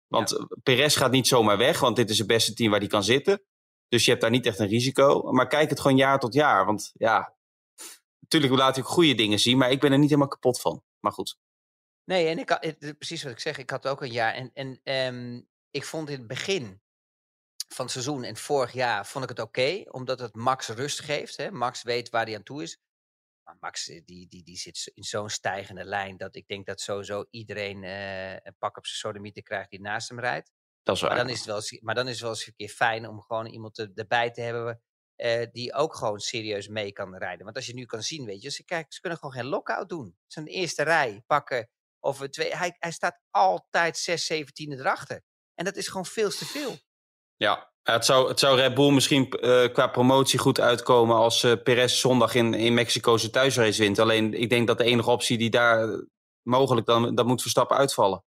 Want ja. Perez gaat niet zomaar weg, want dit is het beste team waar hij kan zitten. Dus je hebt daar niet echt een risico. Maar kijk het gewoon jaar tot jaar. Want ja, natuurlijk laat ik goede dingen zien, maar ik ben er niet helemaal kapot van. Maar goed. Nee, en ik had, precies wat ik zeg, ik had ook een jaar. En, en um, ik vond in het begin van het seizoen en vorig jaar vond ik het oké, okay, omdat het Max rust geeft. Hè? Max weet waar hij aan toe is. Maar Max die, die, die zit in zo'n stijgende lijn dat ik denk dat sowieso iedereen uh, een pak op zijn sodomieter krijgt die naast hem rijdt. Dat is waar. Maar dan is het wel eens, maar dan is het wel eens een keer fijn om gewoon iemand te, erbij te hebben uh, die ook gewoon serieus mee kan rijden. Want als je nu kan zien, weet je, ze, kijk, ze kunnen gewoon geen lockout doen. Zijn eerste rij pakken of twee. Hij, hij staat altijd 6, 17 erachter. En dat is gewoon veel te veel. Ja, het zou, het zou Red Bull misschien uh, qua promotie goed uitkomen als uh, Perez zondag in, in Mexico zijn thuisrace wint. Alleen ik denk dat de enige optie die daar mogelijk dan, dan moet Verstappen uitvallen.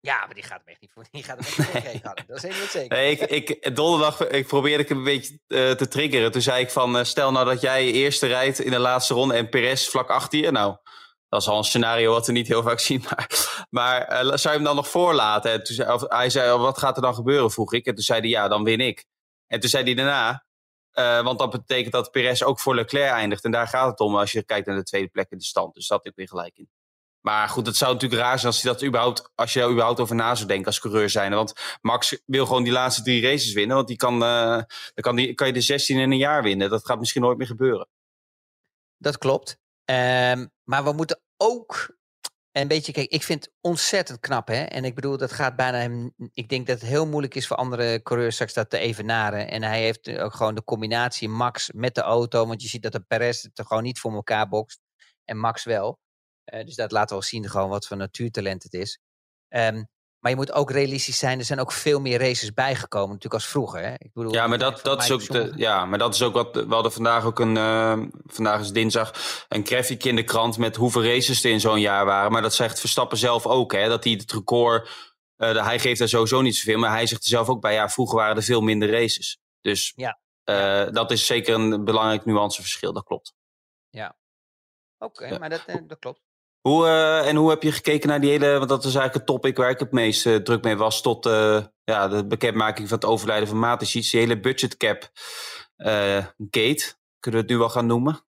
Ja, maar die gaat hem echt niet voor. Die gaat hem echt niet voor Dat is helemaal zeker. Nee, ik, ik, donderdag ik probeerde ik hem een beetje uh, te triggeren. Toen zei ik van, stel nou dat jij eerste rijdt in de laatste ronde en Perez vlak achter je. Nou, dat is al een scenario wat we niet heel vaak zien. Maar, maar uh, zou je hem dan nog voorlaten? En toen zei, of, hij zei, wat gaat er dan gebeuren, vroeg ik. En toen zei hij, ja, dan win ik. En toen zei hij daarna, uh, want dat betekent dat Perez ook voor Leclerc eindigt. En daar gaat het om als je kijkt naar de tweede plek in de stand. Dus dat ik weer gelijk in. Maar goed, het zou natuurlijk raar zijn als, je dat überhaupt, als je daar überhaupt over na zou denken als coureur zijn. Want Max wil gewoon die laatste drie races winnen. Want die kan, uh, dan kan, die, kan je de 16 in een jaar winnen. Dat gaat misschien nooit meer gebeuren. Dat klopt. Um, maar we moeten ook een beetje, kijk, ik vind het ontzettend knap, hè. En ik bedoel, dat gaat bijna hem, ik denk dat het heel moeilijk is voor andere coureurs straks dat te evenaren. En hij heeft ook gewoon de combinatie Max met de auto, want je ziet dat de Perez het er gewoon niet voor elkaar bokst. En Max wel. Uh, dus dat laat wel zien gewoon wat voor natuurtalent het is. Um, maar je moet ook realistisch zijn. Er zijn ook veel meer races bijgekomen, natuurlijk als vroeger. Hè? Ik bedoel, ja, maar dat, dat is ook de, ja, maar dat is ook wat. We hadden vandaag ook een. Uh, vandaag is dinsdag. Een grafiek in de krant met hoeveel races er in zo'n jaar waren. Maar dat zegt Verstappen zelf ook. Hè, dat hij het record. Uh, hij geeft er sowieso niet zoveel. Maar hij zegt er zelf ook bij. Ja, vroeger waren er veel minder races. Dus ja. Uh, dat is zeker een belangrijk nuanceverschil. Dat klopt. Ja. Oké, okay, ja. maar dat, dat klopt. Hoe, uh, en hoe heb je gekeken naar die hele, want dat is eigenlijk het topic waar ik het meest uh, druk mee was, tot uh, ja, de bekendmaking van het overlijden van Matisic, die hele budget cap gate, kunnen we het nu wel gaan noemen?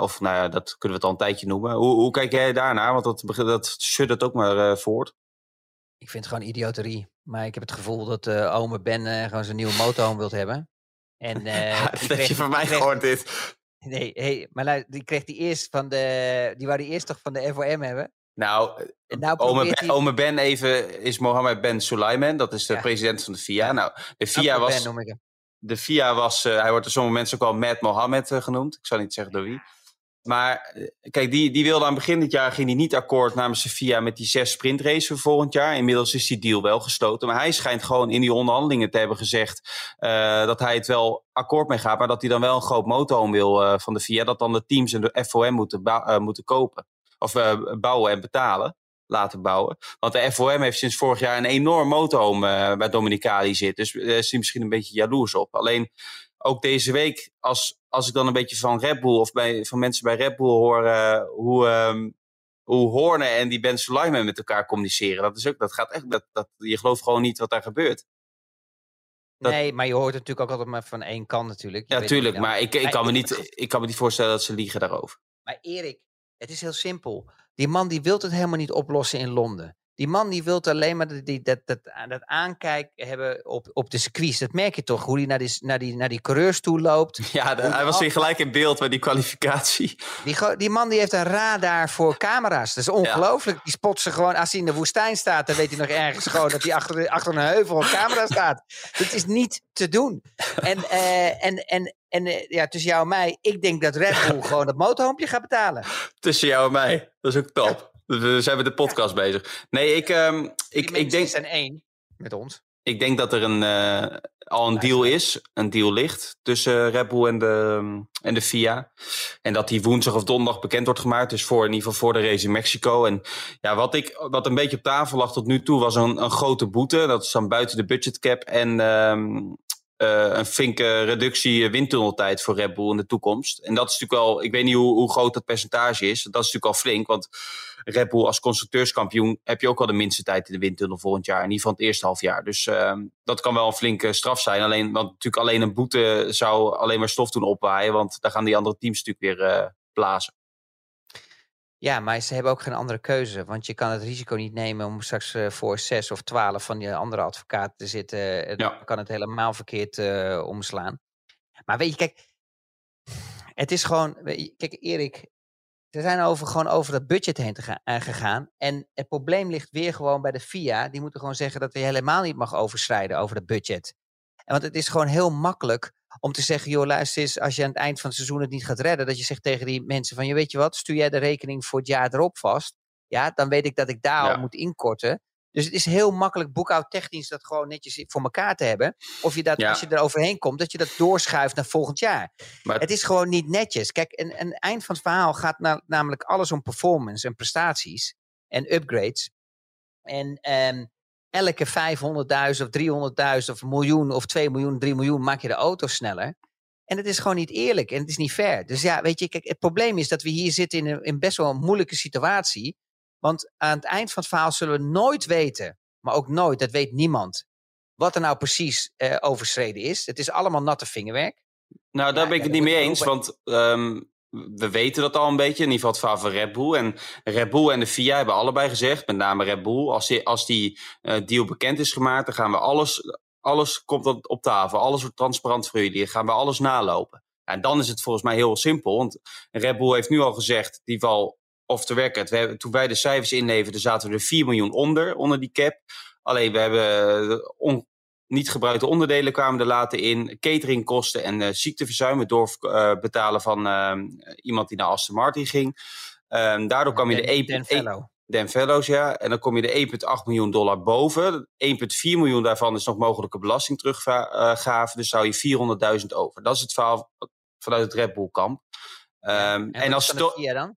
of nou ja, dat kunnen we het al een tijdje noemen. Hoe, hoe kijk jij daarnaar? Want dat, dat suddert ook maar voort. Ik vind het gewoon idioterie. Maar ik heb het gevoel dat uh, ome Ben gewoon zijn nieuwe motorhome wilt hebben. En, dat heb je van mij gehoord dit. Nee, hey, maar die kreeg die eerst van de. Die wou die eerst toch van de FOM hebben? Nou, nou ome, ben, ome, ben, even is Mohammed Ben Suleiman. Dat is de president van de FIA. Nou, de FIA was. Ben, de FIA was. Uh, hij wordt door sommige mensen ook wel Matt Mohammed uh, genoemd. Ik zal niet zeggen door wie. Maar eh, kijk, die, die wilde aan het begin dit jaar ging hij niet akkoord namens de FIA met die zes sprintraces voor volgend jaar. Inmiddels is die deal wel gesloten. Maar hij schijnt gewoon in die onderhandelingen te hebben gezegd uh, dat hij het wel akkoord mee gaat. Maar dat hij dan wel een groot motorhome wil uh, van de FIA. Dat dan de teams en de FOM moeten, moeten kopen. Of bouwen en betalen. Laten bouwen. Want de FOM heeft sinds vorig jaar een enorm motorhome bij Dominicali zit. Dus daar is hij misschien een beetje jaloers op. Alleen ook deze week, als, als ik dan een beetje van Red Bull of bij, van mensen bij Red Bull hoor uh, hoe, um, hoe Horner en die Ben Suleiman met elkaar communiceren. Dat, is ook, dat gaat echt, dat, dat, je gelooft gewoon niet wat daar gebeurt. nee, maar je hoort het natuurlijk ook altijd maar van één kant natuurlijk. Je ja, tuurlijk, maar ik, ik, kan me niet, ik kan me niet voorstellen dat ze liegen daarover. Maar Erik, het is heel simpel. Die man die wil het helemaal niet oplossen in Londen. Die man die wil alleen maar die, dat, dat, dat aankijken hebben op, op de circuits. Dat merk je toch, hoe hij naar die, naar die, naar die coureurs toe loopt. Ja, hij was weer gelijk in beeld bij die kwalificatie. Die, die man die heeft een radar voor camera's. Dat is ongelooflijk. Die spot ze gewoon, als hij in de woestijn staat, dan weet hij nog ergens gewoon dat hij achter, achter een heuvel een camera staat. Dat is niet te doen. En, uh, en, en, en uh, ja, tussen jou en mij, ik denk dat Red Bull gewoon dat motorhoompje gaat betalen. Tussen jou en mij, dat is ook top. We zijn met de podcast bezig. Nee, ik, um, ik, ik denk. zijn één met ons. Ik denk dat er een, uh, al een deal is, een deal ligt tussen Red Bull en de, en de FIA. En dat die woensdag of donderdag bekend wordt gemaakt. Dus voor, in ieder geval voor de race in Mexico. En ja, wat, ik, wat een beetje op tafel lag tot nu toe was een, een grote boete. Dat is dan buiten de budgetcap. En um, uh, een flinke reductie windtunneltijd voor Red Bull in de toekomst. En dat is natuurlijk wel, ik weet niet hoe, hoe groot dat percentage is. Dat is natuurlijk al flink, want Red Bull als constructeurskampioen heb je ook al de minste tijd in de windtunnel volgend jaar. In ieder geval het eerste half jaar. Dus uh, dat kan wel een flinke straf zijn. Alleen, want natuurlijk alleen een boete zou alleen maar stof doen opwaaien. Want daar gaan die andere teams natuurlijk weer uh, blazen. Ja, maar ze hebben ook geen andere keuze. Want je kan het risico niet nemen om straks uh, voor zes of twaalf van die andere advocaten te zitten. Ja. Dan kan het helemaal verkeerd uh, omslaan. Maar weet je, kijk, het is gewoon. Kijk, Erik, ze zijn over, gewoon over dat budget heen te uh, gegaan. En het probleem ligt weer gewoon bij de FIA. Die moeten gewoon zeggen dat je helemaal niet mag overschrijden over het budget. En want het is gewoon heel makkelijk om te zeggen, joh, luister eens, als je aan het eind van het seizoen het niet gaat redden, dat je zegt tegen die mensen van, je weet je wat, stuur jij de rekening voor het jaar erop vast. Ja, dan weet ik dat ik daar al moet inkorten. Dus het is heel makkelijk boekhoudtechnisch dat gewoon netjes voor elkaar te hebben. Of je dat, als je er overheen komt, dat je dat doorschuift naar volgend jaar. Maar het is gewoon niet netjes. Kijk, een, een eind van het verhaal gaat namelijk alles om performance en prestaties en upgrades. En um, elke 500.000 of 300.000 of miljoen of 2 miljoen, 3 miljoen maak je de auto sneller. En het is gewoon niet eerlijk en het is niet fair. Dus ja, weet je, kijk, het probleem is dat we hier zitten in een in best wel een moeilijke situatie. Want aan het eind van het verhaal zullen we nooit weten, maar ook nooit, dat weet niemand, wat er nou precies uh, overschreden is. Het is allemaal natte vingerwerk. Nou, daar ben ik het niet mee eens, want um, we weten dat al een beetje, in ieder geval het verhaal van Red Bull. En Red Bull en de FIA hebben allebei gezegd, met name Red Bull, als die, als die uh, deal bekend is gemaakt, dan gaan we alles, alles komt op tafel, alles wordt transparant voor jullie, dan gaan we alles nalopen. En dan is het volgens mij heel simpel, want Red Bull heeft nu al gezegd, die val of te werken. We, toen wij de cijfers inleverden, zaten we er 4 miljoen onder, onder die cap. Alleen we hebben on, niet gebruikte onderdelen kwamen er later in. Cateringkosten en uh, ziekteverzuim. door uh, betalen van uh, iemand die naar Aston Martin ging. Ehm, daardoor kwam je de 1, Dan Fellow. Dan Fellows, ja. En dan kom je de 1,8 miljoen dollar boven. 1,4 miljoen daarvan is nog mogelijke belastingteruggave. dus zou je 400.000 over. Dat is het verhaal vanuit het Red Bull kamp. Ja, en, en als dan?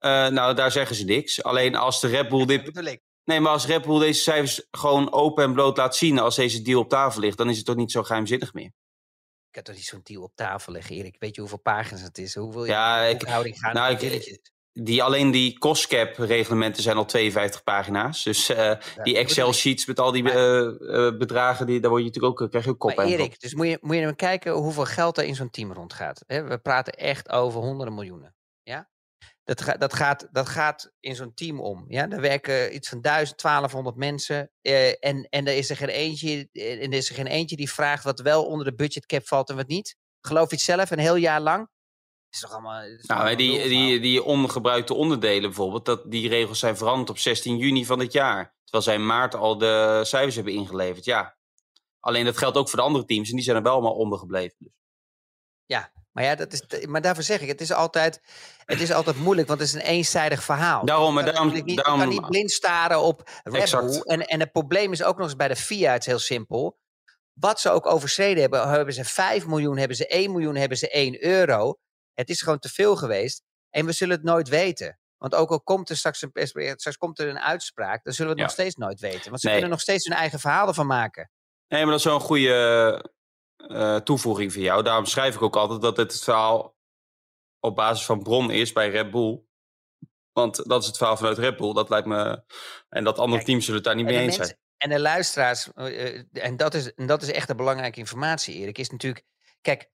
Uh, nou, daar zeggen ze niks. Alleen als de Red Bull dit. Nee, maar als Red Bull deze cijfers gewoon open en bloot laat zien als deze deal op tafel ligt, dan is het toch niet zo geheimzinnig meer. Ik heb toch niet zo'n deal op tafel liggen, Erik. Weet je hoeveel pagina's het is? Hoeveel ja, ik, gaan nou, ik, die, alleen die cost cap reglementen zijn al 52 pagina's. Dus uh, die Excel sheets met al die uh, uh, bedragen, die, daar word je natuurlijk ook, krijg je ook kop maar Erik, dus moet je, moet je kijken hoeveel geld er in zo'n team rondgaat. We praten echt over honderden miljoenen. Dat, ga, dat, gaat, dat gaat in zo'n team om. Ja? Daar werken iets van 1000, 1200 mensen. Eh, en, en, er is er geen eentje, en er is er geen eentje die vraagt wat wel onder de budgetcap valt en wat niet. Geloof je het zelf een heel jaar lang? Is toch allemaal, is nou, die, die, die ongebruikte onderdelen bijvoorbeeld, dat, die regels zijn veranderd op 16 juni van dit jaar. Terwijl zij in maart al de cijfers hebben ingeleverd. Ja, alleen dat geldt ook voor de andere teams en die zijn er wel allemaal ondergebleven. Dus. Ja, maar, ja, dat is, maar daarvoor zeg ik, het is, altijd, het is altijd moeilijk, want het is een eenzijdig verhaal. Daarom, maar daarom, niet, daarom, je kan niet blind staren op Red Bull. En, en het probleem is ook nog eens bij de FIA, het is heel simpel. Wat ze ook overschreden hebben, hebben ze 5 miljoen, hebben ze 1 miljoen, hebben ze 1 euro. Het is gewoon te veel geweest. En we zullen het nooit weten. Want ook al komt er straks een, straks komt er een uitspraak, dan zullen we het nog steeds nooit weten. Want ze kunnen nog steeds hun eigen verhaal ervan maken. Nee, maar dat is wel een goede uh, toevoeging van jou. Daarom schrijf ik ook altijd dat het verhaal op basis van bron is bij Red Bull. Want dat is het verhaal vanuit Red Bull. Dat lijkt me. En dat andere teams zullen het daar niet mee eens zijn. En de luisteraars, uh, en, dat is, en dat is echt een belangrijke informatie, Erik, is natuurlijk. Kijk,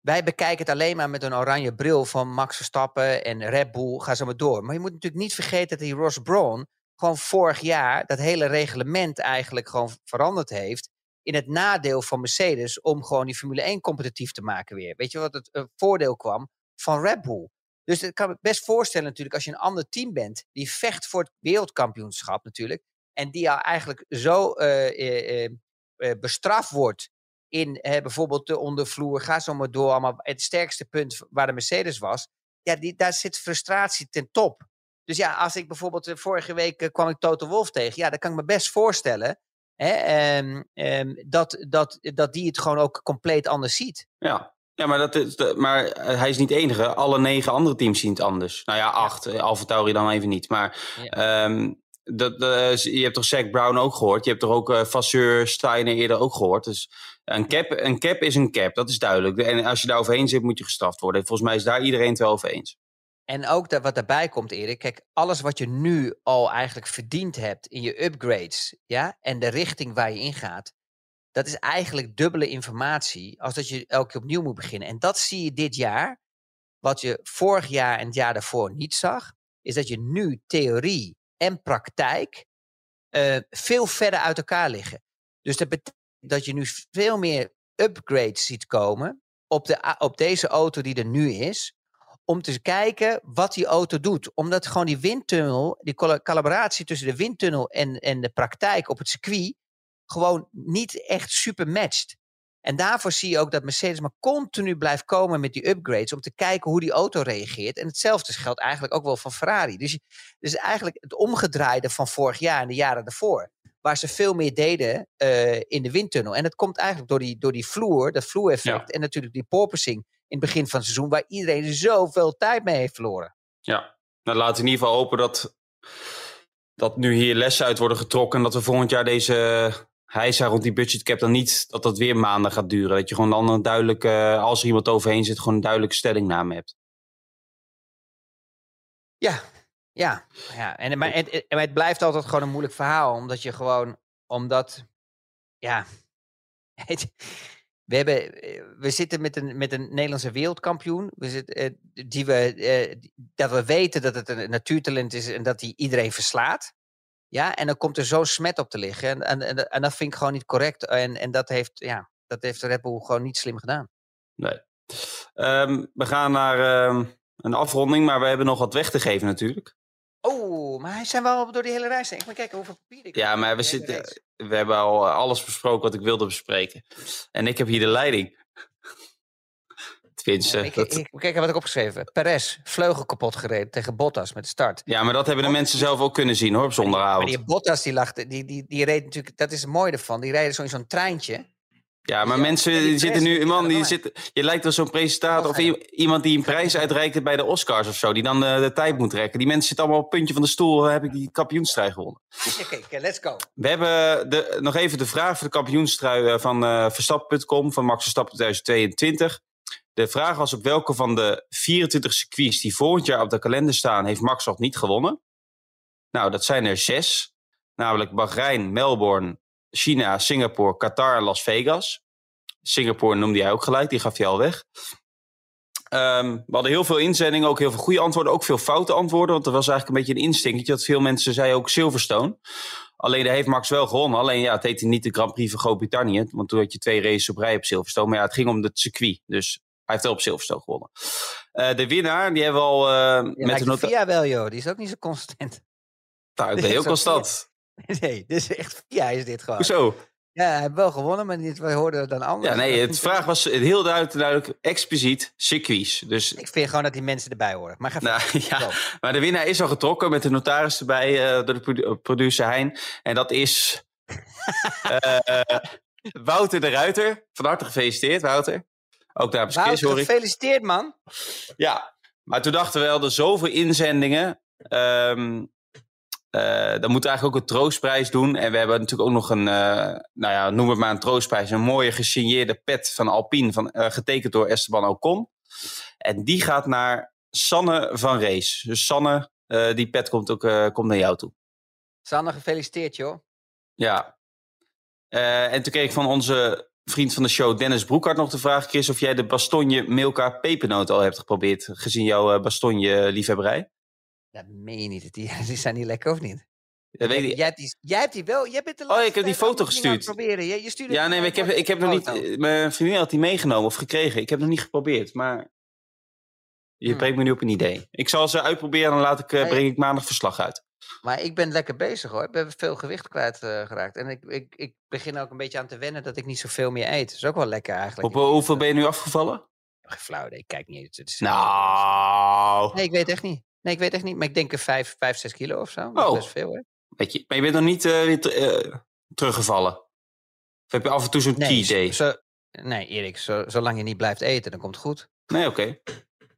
wij bekijken het alleen maar met een oranje bril van Max Verstappen en Red Bull. Ga zo maar door. Maar je moet natuurlijk niet vergeten dat die Ross Braun gewoon vorig jaar dat hele reglement eigenlijk gewoon veranderd heeft in het nadeel van Mercedes om gewoon die Formule 1 competitief te maken weer. Weet je wat het uh, voordeel kwam van Red Bull? Dus ik kan me best voorstellen natuurlijk als je een ander team bent die vecht voor het wereldkampioenschap natuurlijk en die al eigenlijk zo uh, uh, bestraft wordt in bijvoorbeeld de ondervloer, ga zo maar door, allemaal het sterkste punt waar de Mercedes was, ja, die, daar zit frustratie ten top. Dus ja, als ik bijvoorbeeld vorige week kwam ik Toto Wolf tegen, ja, dan kan ik me best voorstellen Hè, um, um, dat, dat, dat die het gewoon ook compleet anders ziet. Ja, ja maar, dat is maar hij is niet de enige. Alle negen andere teams zien het anders. Nou ja, acht. Ja. Alfa Tauri dan even niet. Maar ja. um, dat, je hebt toch Zack Brown ook gehoord. Je hebt toch ook uh, Vasseur Steiner eerder ook gehoord. Dus een cap, een cap is een cap, dat is duidelijk. En als je daar overheen zit, moet je gestraft worden. Volgens mij is daar iedereen het wel over eens. En ook dat wat daarbij komt, Erik. Kijk, alles wat je nu al eigenlijk verdiend hebt in je upgrades. Ja, en de richting waar je in gaat. Dat is eigenlijk dubbele informatie. Als dat je elke keer opnieuw moet beginnen. En dat zie je dit jaar. Wat je vorig jaar en het jaar daarvoor niet zag. Is dat je nu theorie en praktijk. Uh, veel verder uit elkaar liggen. Dus dat betekent dat je nu veel meer upgrades ziet komen. Op, de, op deze auto die er nu is om te kijken wat die auto doet. Omdat gewoon die windtunnel, die collaboratie tussen de windtunnel en, en de praktijk op het circuit, gewoon niet echt super matcht. En daarvoor zie je ook dat Mercedes maar continu blijft komen met die upgrades om te kijken hoe die auto reageert. En hetzelfde geldt eigenlijk ook wel van Ferrari. Dus, dus eigenlijk het omgedraaide van vorig jaar en de jaren daarvoor. Waar ze veel meer deden uh, in de windtunnel. En dat komt eigenlijk door die, door die vloer, dat vloereffect. Ja. En natuurlijk die porpoising in het begin van het seizoen, waar iedereen zoveel tijd mee heeft verloren. Ja, nou laten we in ieder geval hopen dat, dat nu hier lessen uit worden getrokken. En dat we volgend jaar deze heisa rond die budgetcap dan niet, dat dat weer maanden gaat duren. Dat je gewoon dan een duidelijke, als er iemand overheen zit, gewoon een duidelijke stellingname hebt. Ja, ja. ja. En, maar, het, maar het blijft altijd gewoon een moeilijk verhaal, omdat je gewoon, omdat, ja, het, we, hebben, eh, we zitten met een, met een Nederlandse wereldkampioen. We zitten, eh, die we, eh, dat we weten dat het een natuurtalent is en dat die iedereen verslaat. Ja, en dan komt er zo smet op te liggen. En, en, en, en dat vind ik gewoon niet correct. En, en dat, heeft, ja, dat heeft Red Bull gewoon niet slim gedaan. Nee. Um, we gaan naar um, een afronding, maar we hebben nog wat weg te geven natuurlijk. Oh, maar hij zijn wel door die hele reis heen. Ik moet kijken hoeveel papier ik Ja, maar we, zitten, we hebben al eh, alles besproken wat ik wilde bespreken. En ik heb hier de leiding. Ja, ik, dat... ik, kijk wat ik opgeschreven. Perez, vleugel kapot gereden tegen Bottas met de start. Ja, maar dat hebben de mensen zelf ook kunnen zien hoor, op zondagavond. Maar die Bottas, die, lag, die, die, die reed natuurlijk, dat is het mooie ervan. Die rijden zo in zo'n treintje. Ja, maar mensen die zitten nu, man, die zitten, je lijkt wel zo'n presentator of iemand die een prijs uitreikt bij de Oscars of zo, die dan de, de tijd moet trekken. Die mensen zitten allemaal op het puntje van de stoel, heb ik die kampioenstrui gewonnen. Oké, okay, let's go. We hebben de, nog even de vraag voor de kampioenstrui van uh, Verstappen.com van Max Verstappen 2022. De vraag was op welke van de 24 circuits die volgend jaar op de kalender staan, heeft Max nog niet gewonnen? Nou, dat zijn er zes. Namelijk Bahrein, Melbourne, China, Singapore, Qatar en Las Vegas. Singapore noemde jij ook gelijk, die gaf je al weg. Ehm, we hadden heel veel inzendingen, ook heel veel goede antwoorden, ook veel foute antwoorden. Want er was eigenlijk een beetje een instinctje dat veel mensen zeiden ook Silverstone. Alleen daar heeft Max wel gewonnen. Alleen ja, het heette niet de Grand Prix van Groot-Brittannië. Want toen had je twee races op rij op Silverstone. Maar ja, het ging om het circuit. Dus hij heeft wel op Silverstone gewonnen. Uh, de winnaar, die hebben we al... Uh, ja, met de Via wel, joh. Die is ook niet zo constant. Nou, ik ben heel constant. Nee, dit is echt via is dit gewoon. Hoezo? Ja, hij heeft wel gewonnen, maar niet, wij hoorden dan anders. Ja, nee, het vraag was heel duidelijk, duidelijk expliciet circuits. Dus... Ik vind gewoon dat die mensen erbij horen. Maar, ga nou, ja, maar de winnaar is al getrokken met de notaris erbij, uh, door de producer Hein. En dat is uh, Wouter de Ruiter. Van harte gefeliciteerd, Wouter. Ook daar Wouter, hoor ik. gefeliciteerd, man. Ja, maar toen dachten we wel, er zoveel inzendingen. Um, uh, dan moeten we eigenlijk ook een troostprijs doen. En we hebben natuurlijk ook nog een, uh, nou ja, noem het maar een troostprijs. Een mooie gesigneerde pet van Alpine, van, uh, getekend door Esteban Ocon. En die gaat naar Sanne van Race. Dus Sanne, die pet komt ook komt naar jou toe. Sanne, gefeliciteerd joh. Ja. en toen kreeg ik van onze vriend van de show Dennis Broekhart nog de vraag, Chris, of jij de Bastonje Milka pepernoot al hebt geprobeerd, gezien jouw Bastonje liefhebberij. Dat meen je niet. Die, die zijn niet lekker of niet? Dat weet ik. Jij, hebt die, jij hebt die wel. Jij bent de oh, ik heb die foto gestuurd. Proberen. Je, je stuurde ja, nee, maar ik heb, ik heb nog niet. Eh, mijn vriendin had die meegenomen of gekregen. Ik heb nog niet geprobeerd, maar. Je hmm. brengt me nu op een idee. Ik zal ze uitproberen en dan laat ik, uh, breng ik maandag verslag uit. Maar ik ben lekker bezig hoor. Ik ben veel gewicht kwijtgeraakt. Uh, geraakt. en ik, ik, ik begin ook een beetje aan te wennen dat ik niet zoveel meer eet. Dat is ook wel lekker eigenlijk. Op hoeveel ben je nu afgevallen? Geen flauw, ik kijk niet. Het is, nou. Nee, ik weet echt niet. Nee, ik weet echt niet. Maar ik denk een 5, 5 6 kilo of zo. Dat oh. best veel, hè? Weet je, maar je bent nog niet uh, weer uh, teruggevallen? Of heb je af en toe zo'n nee, day? Zo, nee, Erik, zo, zolang je niet blijft eten, dan komt het goed. Nee, oké.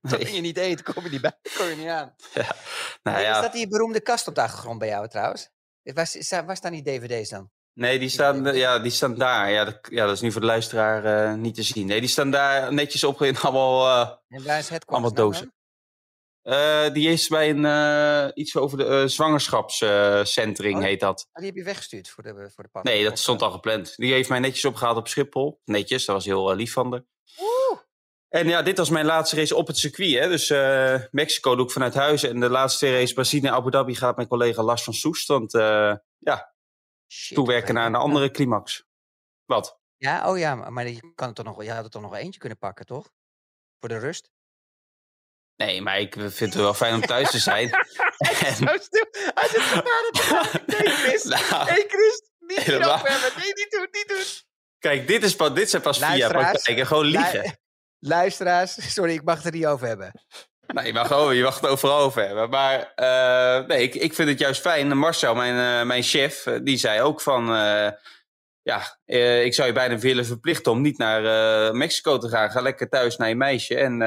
Okay. Nee. Zolang je niet eet, kom je niet, bij, kom je niet aan. Ja. Nou, ja. Is dat die beroemde kast op de achtergrond bij jou trouwens? Waar, waar staan die dvd's dan? Nee, die staan, ja, die staan daar. Ja dat, ja, dat is nu voor de luisteraar uh, niet te zien. Nee, die staan daar netjes op in allemaal, uh, en waar is het allemaal dozen. Uh, die is bij een, uh, iets over de uh, zwangerschapscentering, oh, heet dat. Ah, die heb je weggestuurd voor de, voor de? Nee, dat stond al gepland. Die heeft mij netjes opgehaald op Schiphol. Netjes, dat was heel lief van haar. Woe! En ja, dit was mijn laatste race op het circuit. Hè. Dus Mexico doe ik vanuit huis. En de laatste race Brazilië en Abu Dhabi gaat mijn collega Lars van Soest. Want ja, Shit, toewerken naar een andere climax. Wat? Ja, oh ja, maar je, kan er toch nog, je had er toch nog eentje kunnen pakken, toch? Voor de rust? Nee, maar ik vind het wel fijn om thuis te zijn. en... Zo stil. Hij zit te Nee, Chris. Nou, nee, Chris. Niet helemaal. hebben. Nee, niet doen, niet doen. Kijk, dit, is pas, dit zijn pas via praktijken. Gewoon liegen. luisteraars, sorry, ik mag het er niet over hebben. Nee, je mag, over, je mag het overal over hebben. Maar uh, nee, ik, ik vind het juist fijn. Marcel, mijn, uh, mijn chef, uh, die zei ook van... ja, ik zou je bijna willen verplichten om niet naar Mexico te gaan. Ga lekker thuis naar je meisje. En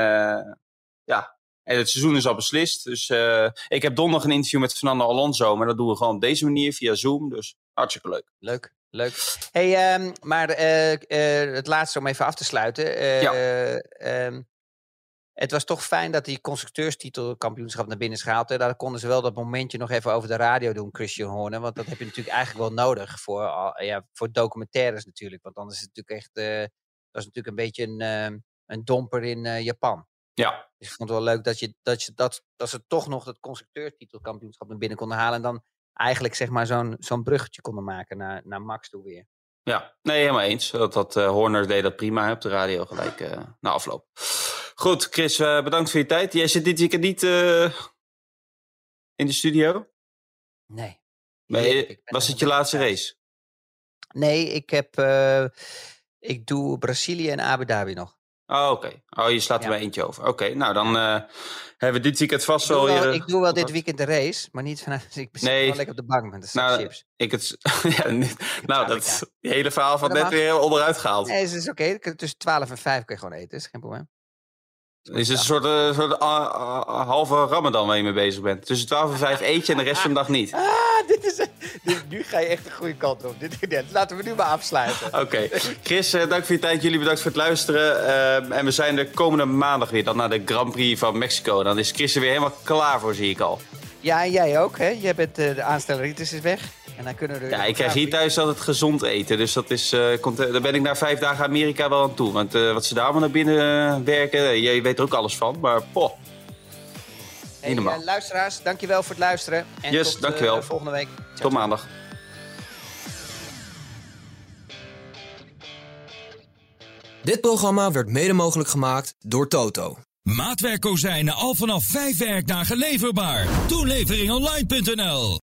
ja, en het seizoen is al beslist. Dus uh, ik heb donderdag een interview met Fernando Alonso. Maar dat doen we gewoon op deze manier via Zoom. Dus hartstikke leuk. Leuk, leuk. hey, um, maar uh, uh, het laatste om even af te sluiten. ja. Um, het was toch fijn dat die constructeurstitelkampioenschap naar binnen is gehaald. Daar konden ze wel dat momentje nog even over de radio doen, Christian Horner. Want dat heb je natuurlijk eigenlijk wel nodig voor, ja, voor documentaires natuurlijk. Want anders is het natuurlijk echt... dat is natuurlijk een beetje een, ehm, een domper in Japan. Ja. Dus ik vond het wel leuk dat, je, dat, je, dat, dat ze toch nog het constructeurstitelkampioenschap naar binnen konden halen. En dan eigenlijk zeg maar zo'n zo'n bruggetje konden maken naar, naar Max toe weer. Ja, nee, helemaal eens. Dat, dat uh, Horner deed dat prima op de radio gelijk uh, na afloop. Goed, Chris, uh, bedankt voor je tijd. Jij zit dit weekend niet in de studio? Nee. Was het je laatste race? Nee, ik heb. ik doe Brazilië en Abu Dhabi nog. Oh, oké. Oh, je slaat er bij eentje over. Oké, nou dan uh, hebben we dit weekend vast wel weer... Ik doe wel dit weekend de race, maar niet vanuit... Ik ben nee. wel lekker op de bank met de nou, chips. Ik het, ja, niet, nou, dat hele verhaal van net weer onderuit gehaald. Nee, het is oké. Tussen 12 en 5 kun je gewoon eten, is geen probleem. Is het een soort, uh, soort uh, halve ramadan waar je mee bezig bent? Tussen 12 en 5 eet je en de rest van de dag niet. Dit is, dit, nu ga je echt de goede kant op. Dit, dit, laten we nu maar afsluiten. Oké. Okay. Chris, uh, dank voor je tijd. Jullie bedankt voor het luisteren. en we zijn de komende maandag weer dan naar de Grand Prix van Mexico. Dan is Chris er weer helemaal klaar voor, zie ik al. Ja, en jij ook, hè? Jij bent de aansteller is weg. En dan kunnen er ja, ik krijg hier thuis altijd gezond eten. Dus dat is, uh, komt, daar ben ik na vijf dagen Amerika wel aan toe. Want wat ze daar allemaal naar binnen werken, je weet er ook alles van. Maar poh. Hey, uh, luisteraars, dankjewel voor het luisteren. En yes, tot dankjewel. volgende week. tot maandag. Dit programma werd mede mogelijk gemaakt door Toto. Maatwerkkozijnen al vanaf vijf werkdagen leverbaar. Toeleveringonline.nl